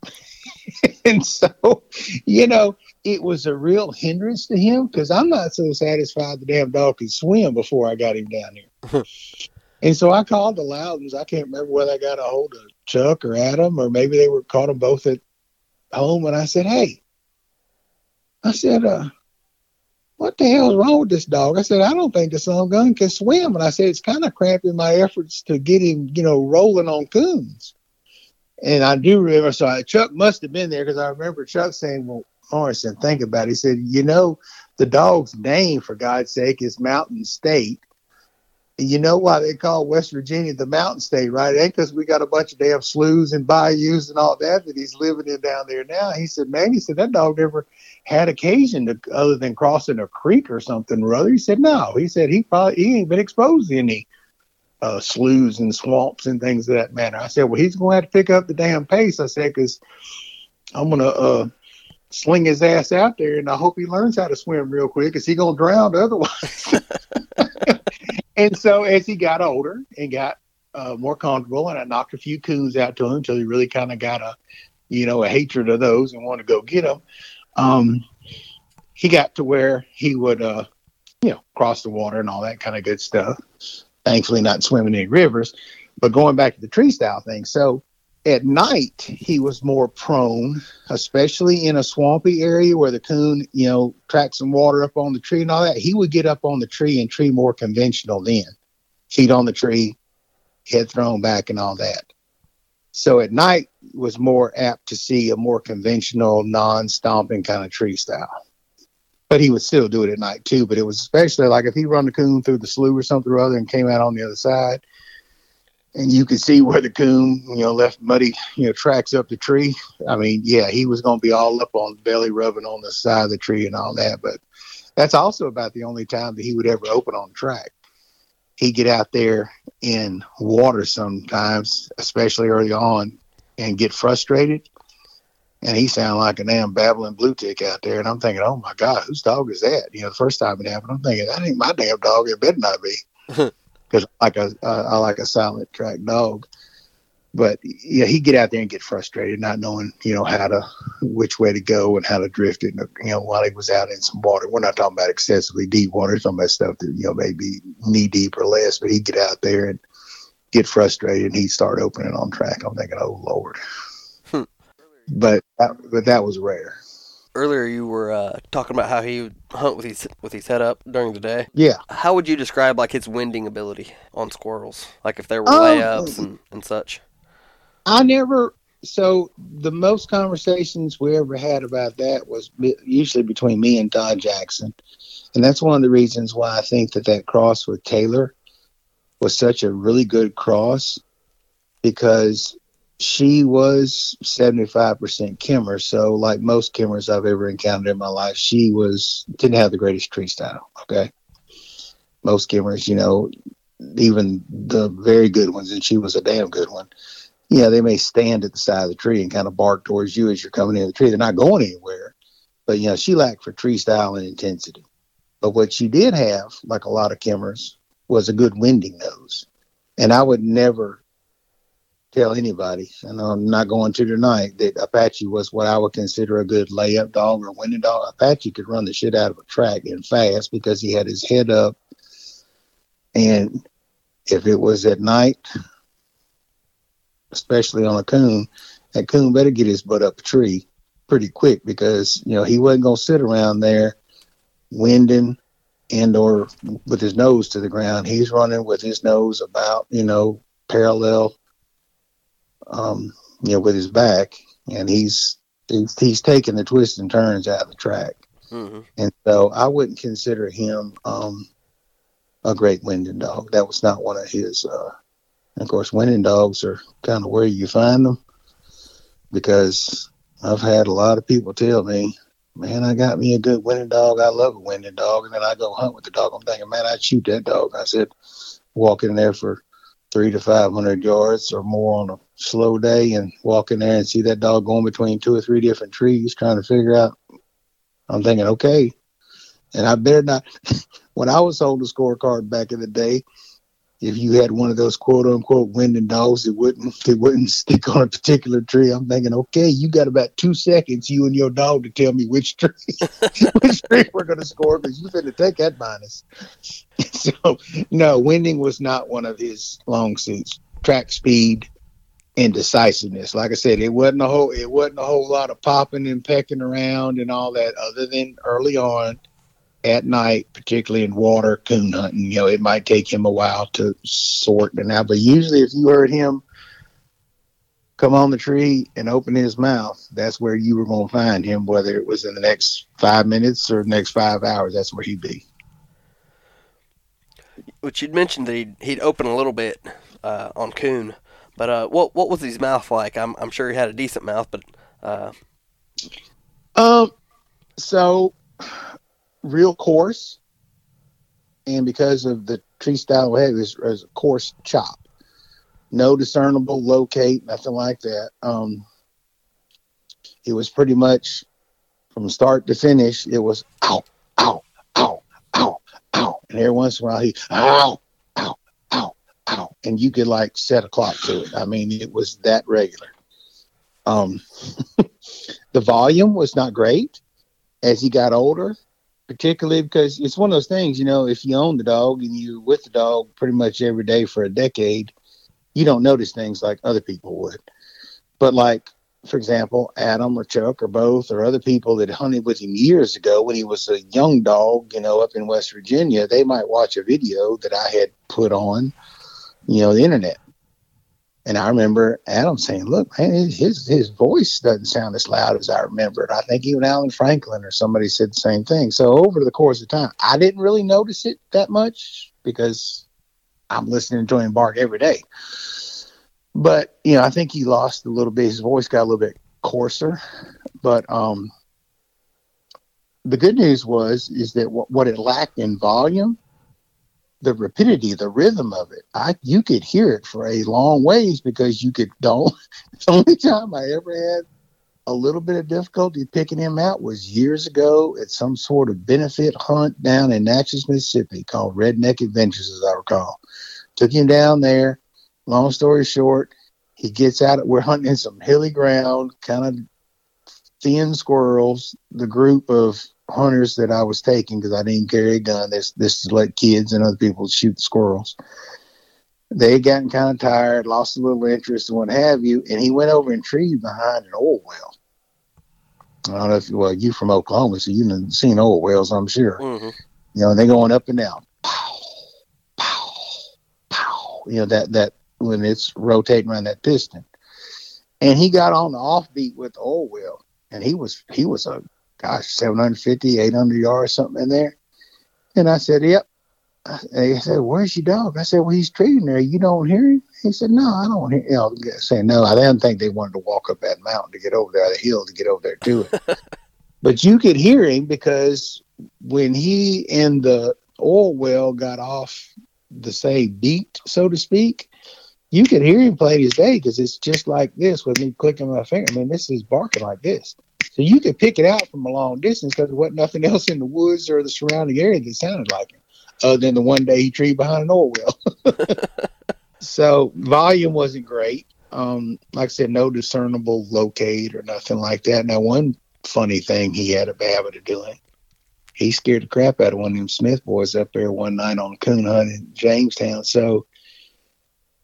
and so, you know, it was a real hindrance to him because I'm not so satisfied the damn dog could swim before I got him down here. and so I called the Loudons. I can't remember whether I got a hold of Chuck or Adam, or maybe they were caught them both at home. And I said, Hey, I said, uh, what the hell is wrong with this dog? I said, I don't think the son gun can swim. And I said, it's kind of cramping my efforts to get him, you know, rolling on coons. And I do remember, so I, Chuck must have been there because I remember Chuck saying, well, Morrison, think about it. He said, you know, the dog's name, for God's sake, is Mountain State. And you know why they call West Virginia the Mountain State, right? It ain't because we got a bunch of damn sloughs and bayous and all that that he's living in down there now. He said, man, he said that dog never had occasion to, other than crossing a creek or something or other. He said, no. He said he probably he ain't been exposed to any uh, sloughs and swamps and things of that matter. I said, well, he's going to have to pick up the damn pace. I said, because I'm going to uh, sling his ass out there, and I hope he learns how to swim real quick, because he gonna drown otherwise. and so as he got older and got uh, more comfortable, and I knocked a few coons out to him until he really kind of got a, you know, a hatred of those and wanted to go get them. Um, he got to where he would, uh, you know, cross the water and all that kind of good stuff. Thankfully, not swimming any rivers, but going back to the tree style thing. So at night he was more prone, especially in a swampy area where the coon, you know, tracked some water up on the tree and all that. He would get up on the tree and tree more conventional then, feet on the tree, head thrown back, and all that. So at night was more apt to see a more conventional, non-stomping kind of tree style. But he would still do it at night too. But it was especially like if he run the coon through the slough or something or other and came out on the other side, and you could see where the coon, you know, left muddy, you know, tracks up the tree. I mean, yeah, he was going to be all up on belly, rubbing on the side of the tree and all that. But that's also about the only time that he would ever open on track. He'd get out there in water sometimes, especially early on, and get frustrated. And he sounded like a damn babbling blue tick out there. And I'm thinking, oh my God, whose dog is that? You know, the first time it happened, I'm thinking, that ain't my damn dog. It better not be. because like a uh, I like a silent track dog. But yeah, he'd get out there and get frustrated, not knowing you know how to which way to go and how to drift it. You know, while he was out in some water, we're not talking about excessively deep water. We're talking about stuff that you know maybe knee deep or less. But he'd get out there and get frustrated, and he'd start opening on track. I'm thinking, oh lord. Hmm. But that, but that was rare earlier you were uh, talking about how he would hunt with his with his head up during the day. Yeah. How would you describe like his winding ability on squirrels? Like if there were um, layups and, and such. I never. So the most conversations we ever had about that was usually between me and Todd Jackson, and that's one of the reasons why I think that that cross with Taylor was such a really good cross. because she was 75% Kemmer. So like most Kemmers i've ever encountered in my life she was didn't have the greatest tree style okay? Most Kemmers you know even the very good ones and she was a damn good one. Yeah they may stand at the side of the tree and kind of bark towards you as you're coming in the tree. They're not going anywhere. But you know she lacked for tree style and intensity. But what she did have like a lot of Kemmers was a good winding nose. And i would never tell anybody, and I'm not going to tonight, that Apache was what I would consider a good layup dog or winning dog. Apache could run the shit out of a track and fast because he had his head up. And if it was at night, especially on a coon, that coon better get his butt up a tree pretty quick because, you know, he wasn't going to sit around there winding and or with his nose to the ground. He's running with his nose about, you know, parallel um, you know, with his back, and he's he's, he's taking the twists and turns out of the track. Mm-hmm. And so I wouldn't consider him um, a great winding dog. That was not one of his. Uh, of course, winding dogs are kind of where you find them because I've had a lot of people tell me, man, I got me a good winding dog. I love a winding dog. And then I go hunt with the dog. I'm thinking, man, I'd shoot that dog. I said, walk in there for three to 500 yards or more on a slow day and walk in there and see that dog going between two or three different trees trying to figure out. I'm thinking, okay. And I better not. when I was holding a scorecard back in the day, if you had one of those quote unquote winding dogs that wouldn't it wouldn't stick on a particular tree, I'm thinking, okay, you got about two seconds, you and your dog, to tell me which tree which tree we're gonna score because you finna take that minus. so no, winding was not one of his long suits. Track speed and decisiveness. Like I said, it wasn't a whole it wasn't a whole lot of popping and pecking around and all that other than early on at night, particularly in water coon hunting. You know, it might take him a while to sort and out, but usually if you heard him come on the tree and open his mouth, that's where you were going to find him, whether it was in the next five minutes or next five hours. That's where he'd be. Which you'd mentioned that he'd, he'd open a little bit uh, on coon, but uh, what what was his mouth like? I'm I'm sure he had a decent mouth, but uh... um, so real coarse, and because of the tree style we had, it was, was a coarse chop. No discernible locate, nothing like that. Um, it was pretty much from start to finish. It was ow, ow, ow, ow, ow, and every once in a while he ow, and you could like set a clock to it. I mean, it was that regular. Um, the volume was not great as he got older particularly because it's one of those things, you know, if you own the dog and you're with the dog pretty much every day for a decade, you don't notice things like other people would. But like, for example, Adam or Chuck or both or other people that hunted with him years ago when he was a young dog, you know, up in West Virginia, they might watch a video that I had put on, you know, the internet. And I remember Adam saying, "Look, man, his his voice doesn't sound as loud as I remember it." I think even Alan Franklin or somebody said the same thing. So over the course of time, I didn't really notice it that much because I'm listening to him bark every day. But you know, I think he lost a little bit. His voice got a little bit coarser. But um, the good news was is that what, what it lacked in volume the rapidity, the rhythm of it. I you could hear it for a long ways because you could don't. the only time I ever had a little bit of difficulty picking him out was years ago at some sort of benefit hunt down in Natchez, Mississippi called Redneck Adventures, as I recall. Took him down there. Long story short, he gets out. We're hunting in some hilly ground, kind of thin squirrels. The group of hunters that I was taking because I didn't carry a gun. This this to let kids and other people shoot the squirrels. They had gotten kind of tired, lost a little interest and what have you, and he went over and treed behind an oil well. I don't know if well you from Oklahoma, so you've seen oil wells, I'm sure. Mm-hmm. You know, they're going up and down. Pow, pow, pow. You know that that when it's rotating around that piston. And he got on the offbeat with the oil well, and he was he was a gosh, 750, 800 yards, something in there. And I said, yep. He said, where's your dog? I said, well, he's treating there. You don't hear him? He said, no, I don't want to, you know, saying no. I didn't think they wanted to walk up that mountain to get over there, the hill to get over there to it. but you could hear him because when he and the oil well got off the same beat, so to speak, you could hear him play his day because it's just like this with me clicking my finger. I mean, this is barking like this. So you could pick it out from a long distance because there wasn't nothing else in the woods or the surrounding area that sounded like him, other than the one day he treed behind an oil well. so volume wasn't great. Um, like I said, no discernible locate or nothing like that. Now, one funny thing he had a habit of doing, he scared the crap out of one of them Smith boys up there one night on a coon hunt in Jamestown. So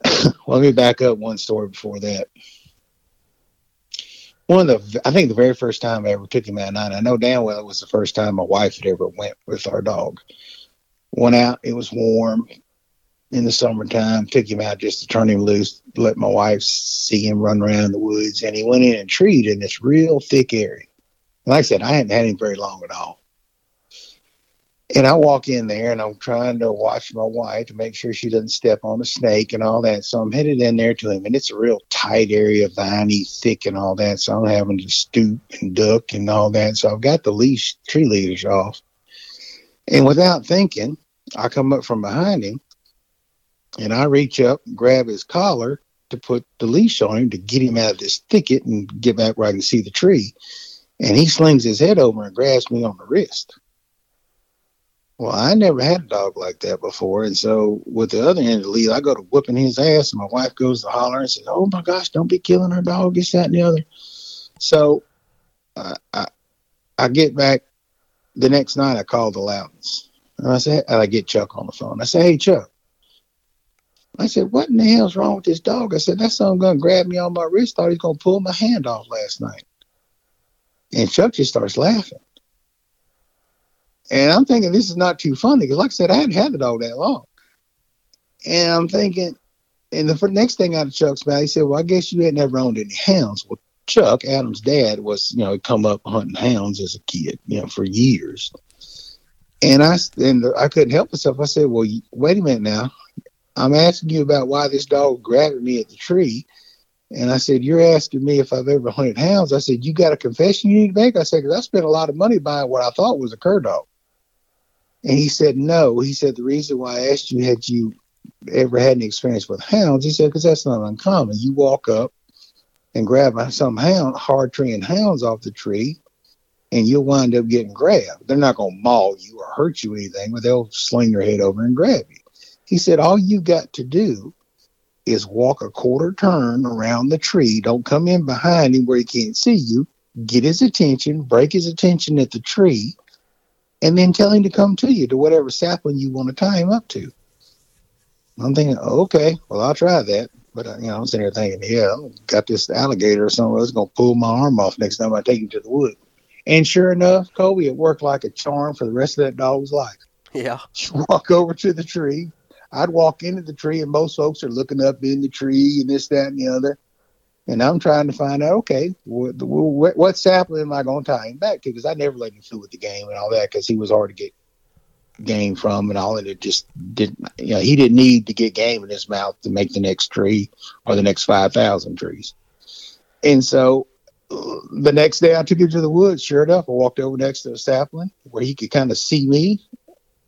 let me back up one story before that. One of the, I think the very first time I ever took him out night, I know damn well it was the first time my wife had ever went with our dog. Went out, it was warm in the summertime, took him out just to turn him loose, let my wife see him run around the woods, and he went in and treed in this real thick area. Like I said, I hadn't had him very long at all. And I walk in there and I'm trying to watch my wife to make sure she doesn't step on a snake and all that. So I'm headed in there to him, and it's a real tight area, viney, thick, and all that. So I'm having to stoop and duck and all that. So I've got the leash, tree leaders off. And without thinking, I come up from behind him and I reach up and grab his collar to put the leash on him to get him out of this thicket and get back where I can see the tree. And he slings his head over and grabs me on the wrist. Well, I never had a dog like that before. And so with the other end of the lead, I go to whooping his ass, and my wife goes to holler and says, Oh my gosh, don't be killing our dog, this, that, and the other. So uh, I, I get back the next night, I call the Loudons. And I say, and I get Chuck on the phone. I say, Hey, Chuck. I said, What in the hell's wrong with this dog? I said, That son gonna grab me on my wrist, thought he's gonna pull my hand off last night. And Chuck just starts laughing. And I'm thinking this is not too funny because, like I said, I hadn't had it all that long. And I'm thinking, and the next thing out of Chuck's mouth, he said, "Well, I guess you hadn't ever owned any hounds." Well, Chuck, Adam's dad, was you know come up hunting hounds as a kid, you know, for years. And I and I couldn't help myself. I said, "Well, wait a minute now. I'm asking you about why this dog grabbed me at the tree." And I said, You're asking me if I've ever hunted hounds. I said, You got a confession you need to make? I said, Because I spent a lot of money buying what I thought was a cur dog. And he said, no. He said, the reason why I asked you, had you ever had any experience with hounds? He said, because that's not uncommon. You walk up and grab some hound, hard treeing hounds off the tree, and you'll wind up getting grabbed. They're not going to maul you or hurt you or anything, but they'll sling their head over and grab you. He said, all you got to do is walk a quarter turn around the tree. Don't come in behind him where he can't see you. Get his attention, break his attention at the tree, and then tell him to come to you to whatever sapling you want to tie him up to. I'm thinking, okay, well, I'll try that. But, uh, you know, I'm sitting there thinking, yeah, I've got this alligator or something that's going to pull my arm off next time I take him to the wood. And sure enough, Colby, it worked like a charm for the rest of that dog's life. Yeah. You walk over to the tree. I'd walk into the tree, and most folks are looking up in the tree and this, that, and the other. And I'm trying to find out, okay, what, what, what sapling am I going to tie him back to? Because I never let him fool with the game and all that because he was hard to get game from and all. And it just didn't, you know, he didn't need to get game in his mouth to make the next tree or the next 5,000 trees. And so uh, the next day I took him to the woods. Sure enough, I walked over next to a sapling where he could kind of see me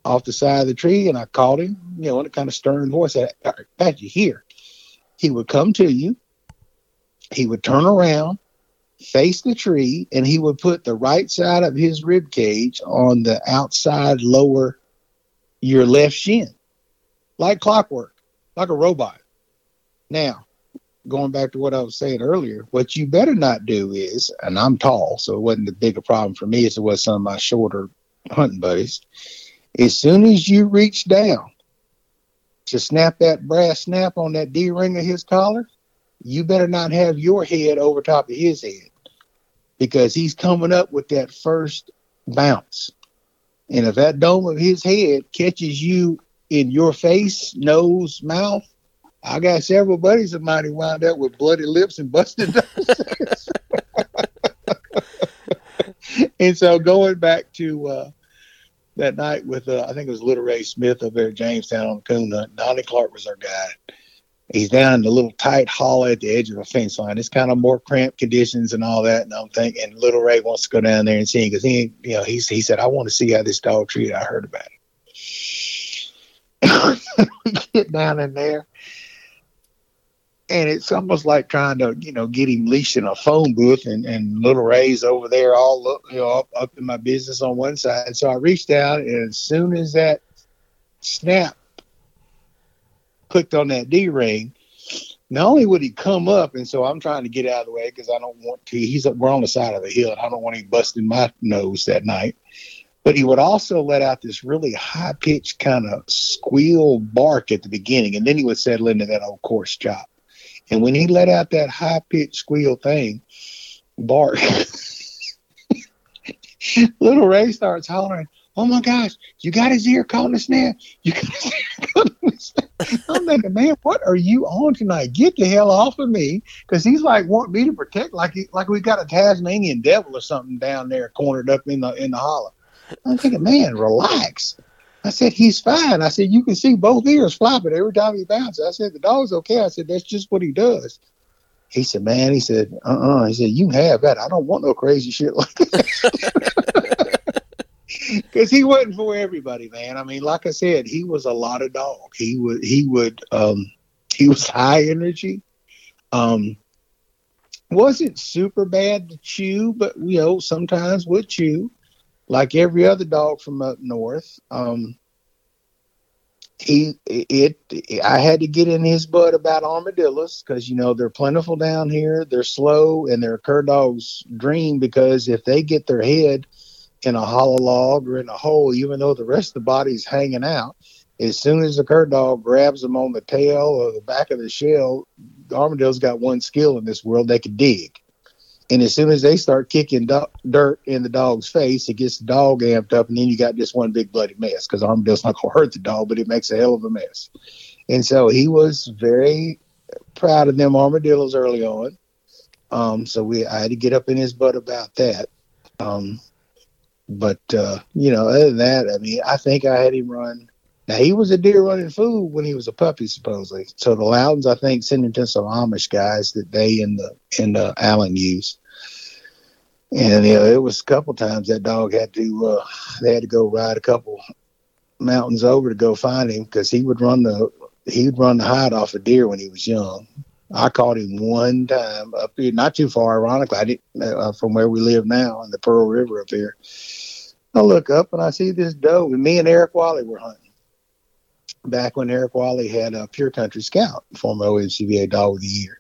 off the side of the tree. And I called him, you know, in a kind of stern voice, I said, Pat, you here. He would come to you he would turn around, face the tree, and he would put the right side of his rib cage on the outside lower your left shin, like clockwork, like a robot. Now, going back to what I was saying earlier, what you better not do is, and I'm tall, so it wasn't a big problem for me as it was some of my shorter hunting buddies. As soon as you reach down to snap that brass snap on that D ring of his collar, you better not have your head over top of his head because he's coming up with that first bounce. And if that dome of his head catches you in your face, nose, mouth, I got several buddies of mine who wound up with bloody lips and busted noses. and so going back to uh, that night with, uh, I think it was Little Ray Smith up there at Jamestown on the coon hunt, Donnie Clark was our guy he's down in the little tight hollow at the edge of the fence line. It's kind of more cramped conditions and all that. And I'm thinking, little Ray wants to go down there and see him because he, you know, he's, he said, I want to see how this dog treated. I heard about it. we get down in there. And it's almost like trying to, you know, get him leashed in a phone booth, and, and little Ray's over there, all up, you know, up, up in my business on one side. So I reached out, and as soon as that snap clicked on that D ring, not only would he come up, and so I'm trying to get out of the way because I don't want to. He's we're on the side of the hill, and I don't want him busting my nose that night. But he would also let out this really high pitched kind of squeal bark at the beginning, and then he would settle into that old coarse chop. And when he let out that high pitched squeal thing, bark, little Ray starts hollering, oh my gosh, you got his ear caught in the snare. You got his ear caught in the snare. I'm thinking, man, what are you on tonight? Get the hell off of me. Because he's like wanting me to protect like like we got a Tasmanian devil or something down there cornered up in the in the hollow. I'm thinking, man, relax. I said, he's fine. I said, you can see both ears flopping every time he bounces. I said, the dog's okay. I said, that's just what he does. He said, man, he said, uh-uh. He said, you have that. I don't want no crazy shit like that. because he wasn't for everybody, man. I mean, like I said, he was a lot of dog. He would he would um he was high energy. Um wasn't super bad to chew, but you know, sometimes would chew. Like every other dog from up north. Um he it, it I had to get in his butt about armadillos because you know they're plentiful down here. They're slow and they're cur dog's dream because if they get their head in a hollow log or in a hole, even though the rest of the body's hanging out. As soon as the cur dog grabs them on the tail or the back of the shell, the armadillo's got one skill in this world they can dig. And as soon as they start kicking do- dirt in the dog's face, it gets the dog amped up, and then you got this one big bloody mess because armadillo's not going to hurt the dog, but it makes a hell of a mess. And so he was very proud of them armadillos early on. Um, so we I had to get up in his butt about that. Um, but uh, you know, other than that, I mean, I think I had him run. Now he was a deer running fool when he was a puppy, supposedly. So the Loudons, I think, sent him to some Amish guys that they and the and the Allen use. And you know, it was a couple times that dog had to uh, they had to go ride a couple mountains over to go find him because he would run the he would run the hide off a deer when he was young. I caught him one time up here, not too far, ironically, I didn't, uh, from where we live now in the Pearl River up here. I look up and I see this doe, and me and Eric Wally were hunting back when Eric Wally had a Pure Country Scout, former OMCBA Dog of the Year.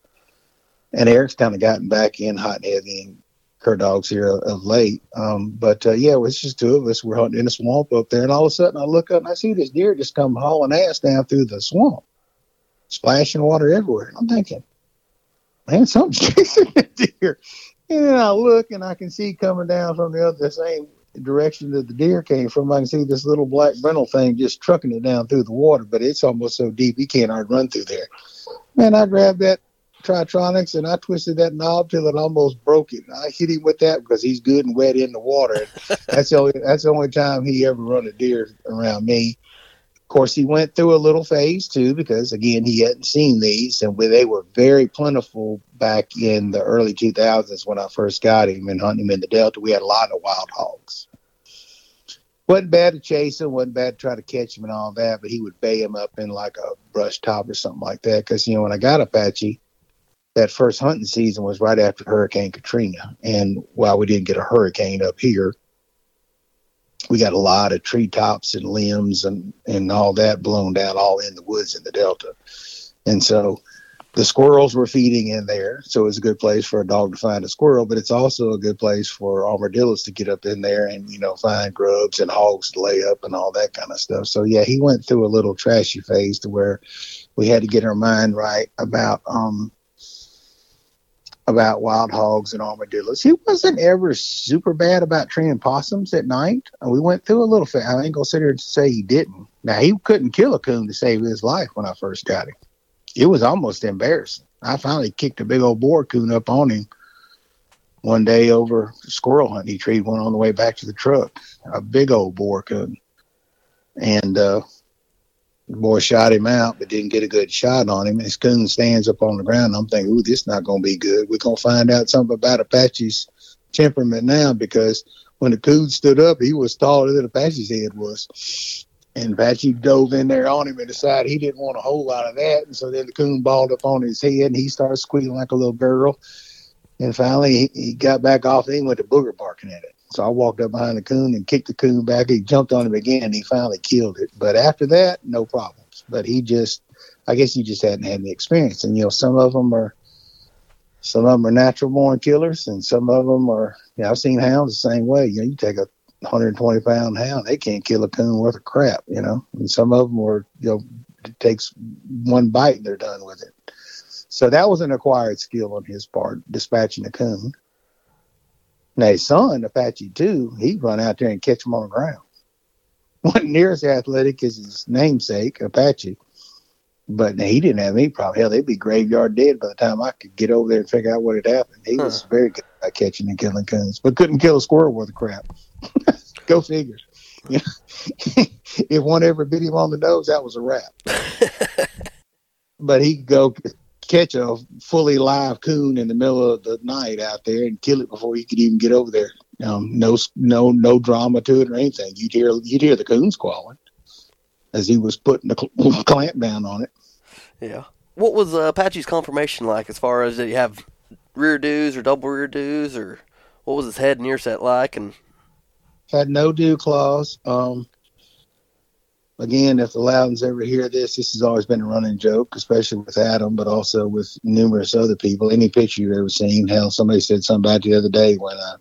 And Eric's kind of gotten back in hot and heavy and cur dogs here of late. Um, but uh, yeah, it was just two of us. We're hunting in a swamp up there, and all of a sudden I look up and I see this deer just come hauling ass down through the swamp, splashing water everywhere. I'm thinking, man, something's chasing that deer. And then I look and I can see coming down from the other same direction that the deer came from, I can see this little black brindle thing just trucking it down through the water, but it's almost so deep he can't run through there. Man, I grabbed that Tri-Tronics and I twisted that knob till it almost broke it. I hit him with that because he's good and wet in the water. that's the only that's the only time he ever run a deer around me. Of course, he went through a little phase too because again he hadn't seen these, and they were very plentiful back in the early 2000s when I first got him and hunting him in the Delta. We had a lot of wild hogs. Wasn't bad to chase him, wasn't bad to try to catch him and all that, but he would bay him up in like a brush top or something like that. Because you know when I got Apache, that first hunting season was right after Hurricane Katrina, and while we didn't get a hurricane up here, we got a lot of treetops and limbs and and all that blown down all in the woods in the delta. And so the squirrels were feeding in there so it's a good place for a dog to find a squirrel but it's also a good place for armadillos to get up in there and you know find grubs and hogs to lay up and all that kind of stuff. So yeah he went through a little trashy phase to where we had to get our mind right about um about wild hogs and armadillos. He wasn't ever super bad about treeing possums at night. We went through a little. Fa- I ain't gonna sit here and say he didn't. Now he couldn't kill a coon to save his life when I first got him. It was almost embarrassing. I finally kicked a big old boar coon up on him one day over squirrel hunting. He treed one on the way back to the truck, a big old boar coon, and uh, The boy shot him out, but didn't get a good shot on him. His coon stands up on the ground. I'm thinking, ooh, this is not going to be good. We're going to find out something about Apache's temperament now because when the coon stood up, he was taller than Apache's head was. And Apache dove in there on him and decided he didn't want a whole lot of that. And so then the coon balled up on his head and he started squealing like a little girl. And finally, he, he got back off and he went to booger barking at it. So I walked up behind the coon and kicked the coon back. He jumped on him again. And he finally killed it. But after that, no problems. But he just, I guess he just hadn't had the experience. And you know, some of them are, some of them are natural born killers, and some of them are. You know, I've seen hounds the same way. You know, you take a 120 pound hound, they can't kill a coon worth of crap. You know, and some of them are. You know, it takes one bite and they're done with it. So that was an acquired skill on his part, dispatching a coon. Now his son, Apache too, he'd run out there and catch him on the ground. Wasn't near as athletic as his namesake, Apache. But he didn't have any problem. Hell, they'd be graveyard dead by the time I could get over there and figure out what had happened. He huh. was very good at catching and killing coons, but couldn't kill a squirrel worth of crap. Go figure. You know, if one ever bit him on the nose, that was a wrap. but he'd go catch a fully live coon in the middle of the night out there and kill it before he could even get over there. Um, no, no, no drama to it or anything. You'd hear, you'd hear the coons squalling as he was putting the cl- clamp down on it. Yeah. What was uh, Apache's conformation like as far as did he have rear dews or double rear dews or what was his head and ear set like? And had no dew claws. Um, again, if the Loudons ever hear this, this has always been a running joke, especially with Adam, but also with numerous other people. Any picture you've ever seen, hell, somebody said something about the other day when I,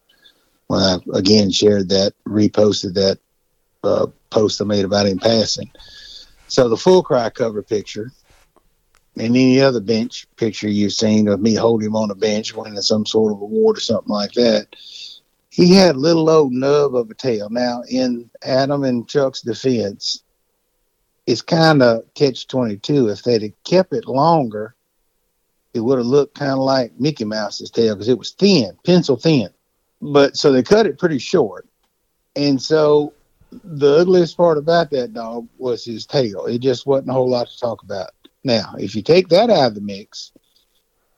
when I again shared that, reposted that uh, post I made about him passing. So the full cry cover picture and any other bench picture you've seen of me holding him on a bench winning some sort of award or something like that, he had a little old nub of a tail. Now, in Adam and Chuck's defense, it's kind of catch 22. If they'd have kept it longer, it would have looked kind of like Mickey Mouse's tail because it was thin, pencil thin. But so they cut it pretty short. And so the ugliest part about that dog was his tail. It just wasn't a whole lot to talk about. Now, if you take that out of the mix,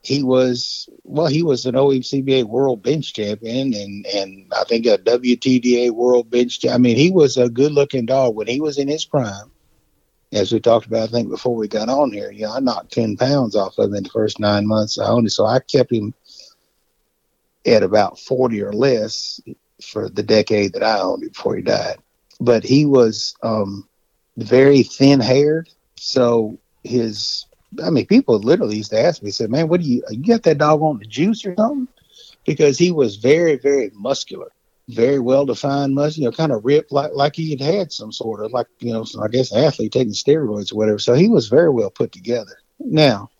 he was well, he was an OECBA World Bench Champion, and and I think a WTDA World Bench. I mean, he was a good-looking dog when he was in his prime. As we talked about, I think before we got on here, you know, I knocked ten pounds off of him in the first nine months I owned him, so I kept him at about forty or less for the decade that I owned him before he died but he was um, very thin haired. So his, I mean, people literally used to ask me, said, "Man, what do you you got that dog on the juice or something?" Because he was very, very muscular, very well defined, muscle, you know, kind of ripped like like he had had some sort of like you know, I guess athlete taking steroids or whatever. So he was very well put together. Now,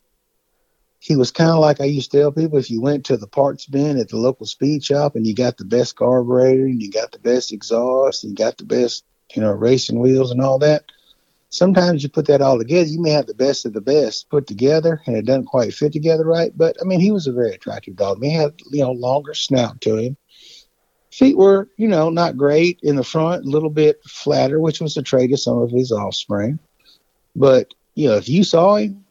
he was kind of like I used to tell people if you went to the parts bin at the local speed shop and you got the best carburetor and you got the best exhaust and you got the best, you know, racing wheels and all that. Sometimes you put that all together, you may have the best of the best put together and it doesn't quite fit together right. But I mean, he was a very attractive dog. He had, you know, longer snout to him. Feet were, you know, not great in the front, a little bit flatter, which was a trait of some of his offspring. But, you know, if you saw him,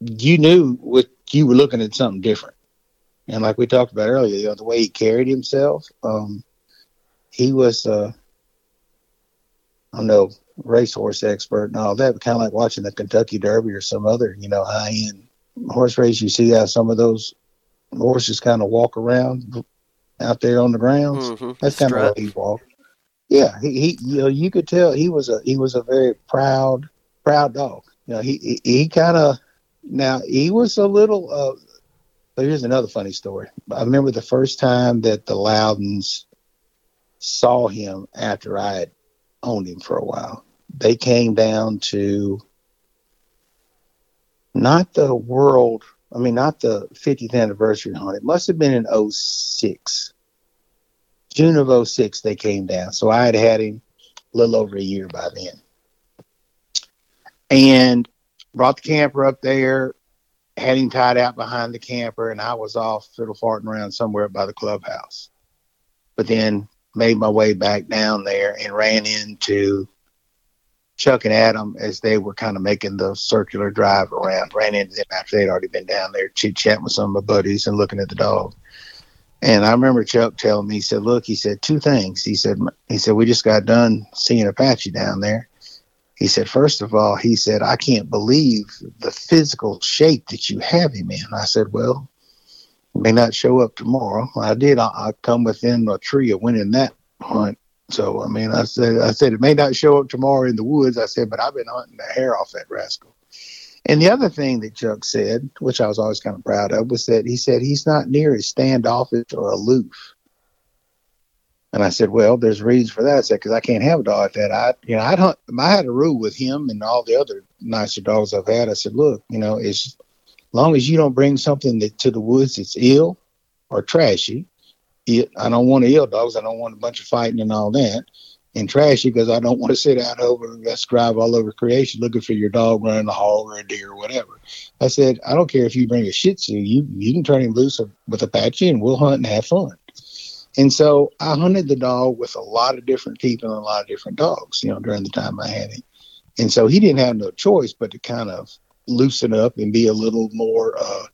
you knew what you were looking at something different. And like we talked about earlier, you know, the way he carried himself, um, he was, uh, I don't know, racehorse expert and all that, kind of like watching the Kentucky Derby or some other, you know, high end horse race. You see how some of those horses kind of walk around out there on the grounds. Mm-hmm. That's kind of how he walked. Yeah, he, he, you know, you could tell he was a he was a very proud proud dog. You know, he he, he kind of now he was a little. Uh, but here's another funny story. I remember the first time that the Loudons saw him after I had owned him for a while. They came down to not the world. I mean, not the 50th anniversary hunt. It must have been in 06. June of 06, they came down. So I had had him a little over a year by then. And brought the camper up there, had him tied out behind the camper, and I was off fiddle farting around somewhere by the clubhouse. But then made my way back down there and ran into Chuck and Adam, as they were kind of making the circular drive around, ran into them after they'd already been down there chit chatting with some of my buddies and looking at the dog. And I remember Chuck telling me, he said, "Look," he said, two things. He said, "He said we just got done seeing Apache down there." He said, first of all, he said, I can't believe the physical shape that you have him in. I said, well, may not show up tomorrow. I did. I, I come within a tree of winning that hunt. So I mean, I said, I said it may not show up tomorrow in the woods. I said, but I've been hunting the hair off that rascal. And the other thing that Chuck said, which I was always kind of proud of, was that he said he's not near as standoffish or aloof. And I said, well, there's reasons for that. I said, because I can't have a dog like that. I, you know, I'd hunt, I had a rule with him and all the other nicer dogs I've had. I said, look, you know, as long as you don't bring something that to the woods that's ill or trashy, it, I don't want ill dogs. I don't want a bunch of fighting and all that and trashy because I don't want to sit out over let's drive all over creation looking for your dog running a hog or a deer or whatever. I said, I don't care if you bring a Shih Tzu, you you can turn him loose with Apache and we'll hunt and have fun. And so I hunted the dog with a lot of different people and a lot of different dogs, you know, during the time I had him. And so he didn't have no choice but to kind of loosen up and be a little more, uh,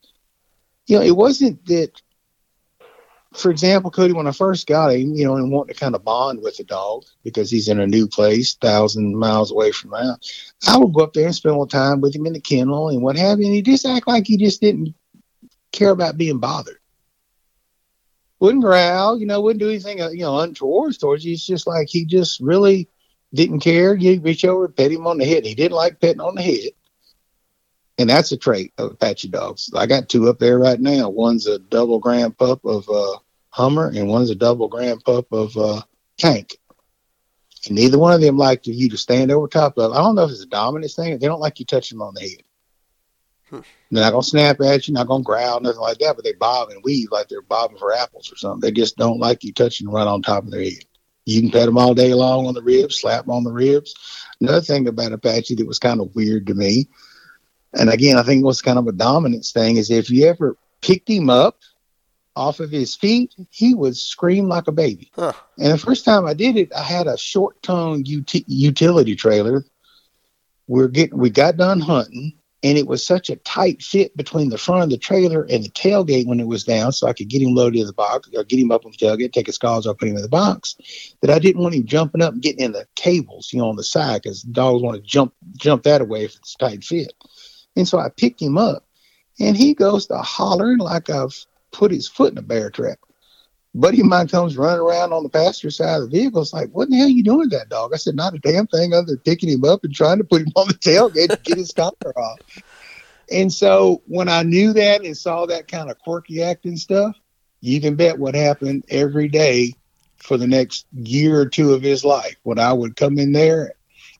you know, it wasn't that for example, Cody, when I first got him, you know, and wanting to kind of bond with the dog because he's in a new place, thousand miles away from that, I would go up there and spend little time with him in the kennel and what have you. And he just act like he just didn't care about being bothered. Wouldn't growl, you know, wouldn't do anything, uh, you know, untoward towards you. It's just like he just really didn't care. You reach over pet him on the head. He didn't like petting on the head. And that's a trait of Apache dogs. I got two up there right now. One's a double grand pup of uh, Hummer, and one's a double grand pup of uh, Tank. And neither one of them like you to stand over top of. I don't know if it's a dominance thing. They don't like you touching them on the head. Hmm. They're not gonna snap at you, not gonna growl, nothing like that. But they bob and weave like they're bobbing for apples or something. They just don't like you touching right on top of their head. You can pet them all day long on the ribs, slap them on the ribs. Another thing about Apache that was kind of weird to me, and again, I think it was kind of a dominance thing is if you ever picked him up off of his feet, he would scream like a baby. Huh. And the first time I did it, I had a short tongue ut- utility trailer. We're getting, we got done hunting, and it was such a tight fit between the front of the trailer and the tailgate when it was down, so I could get him loaded in the box or get him up on the tailgate, take his calls off, put him in the box. That I didn't want him jumping up and getting in the cables, you know, on the side because dogs want to jump jump that away if it's tight fit. And so I picked him up, and he goes to hollering like I've put his foot in a bear trap. Buddy of mine comes running around on the passenger side of the vehicle. It's like, what the hell are you doing with that dog? I said, not a damn thing other than picking him up and trying to put him on the tailgate to get his collar off. And so when I knew that and saw that kind of quirky acting stuff, you can bet what happened every day for the next year or two of his life. When I would come in there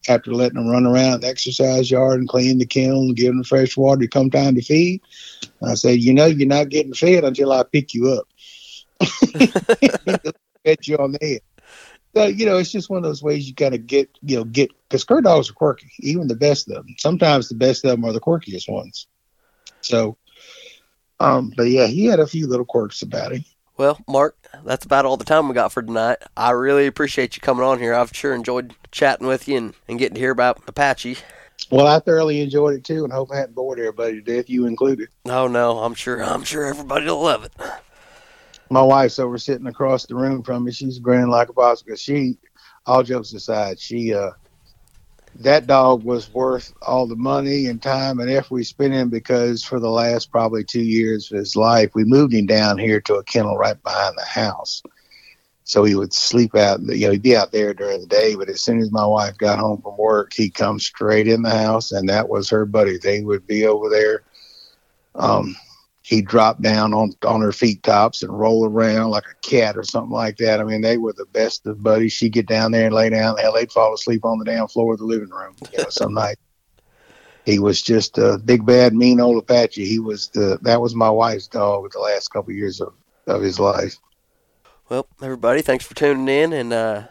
after letting him run around the exercise yard and clean the kennel and give him fresh water, to come time to feed, I said, you know, you're not getting fed until I pick you up. Get you on the head. So, you know, it's just one of those ways you got to get, you know, get, because cur dogs are quirky, even the best of them. Sometimes the best of them are the quirkiest ones. So, um, but yeah, he had a few little quirks about him. Well, Mark, that's about all the time we got for tonight. I really appreciate you coming on here. I've sure enjoyed chatting with you and, and getting to hear about Apache. Well, I thoroughly enjoyed it too, and hope I hadn't bored everybody to death, you included. No, no, I'm sure. I'm sure everybody'll love it. My wife's over sitting across the room from me. She's grinning like a boss because she, all jokes aside, she uh, that dog was worth all the money and time and effort we spent in because for the last probably two years of his life, we moved him down here to a kennel right behind the house so he would sleep out. You know, he'd be out there during the day, but as soon as my wife got home from work, he'd come straight in the house, and that was her buddy. They would be over there. Um, he'd drop down on on her feet tops and roll around like a cat or something like that. I mean, they were the best of buddies. She'd get down there and lay down. Hell, they'd fall asleep on the damn floor of the living room. You know, some night. He was just a big bad mean old Apache. He was the that was my wife's dog with the last couple of years of, of his life. Well, everybody, thanks for tuning in and uh,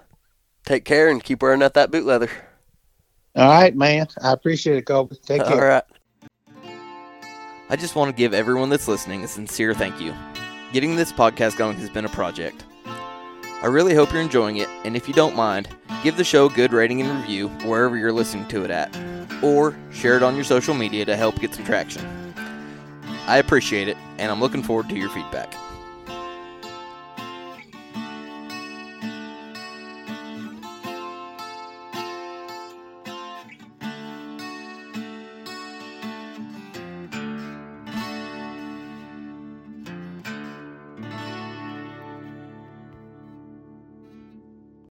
take care and keep wearing out that boot leather. All right, man. I appreciate it, Colby. Take care. All right. I just want to give everyone that's listening a sincere thank you. Getting this podcast going has been a project. I really hope you're enjoying it, and if you don't mind, give the show a good rating and review wherever you're listening to it at, or share it on your social media to help get some traction. I appreciate it, and I'm looking forward to your feedback.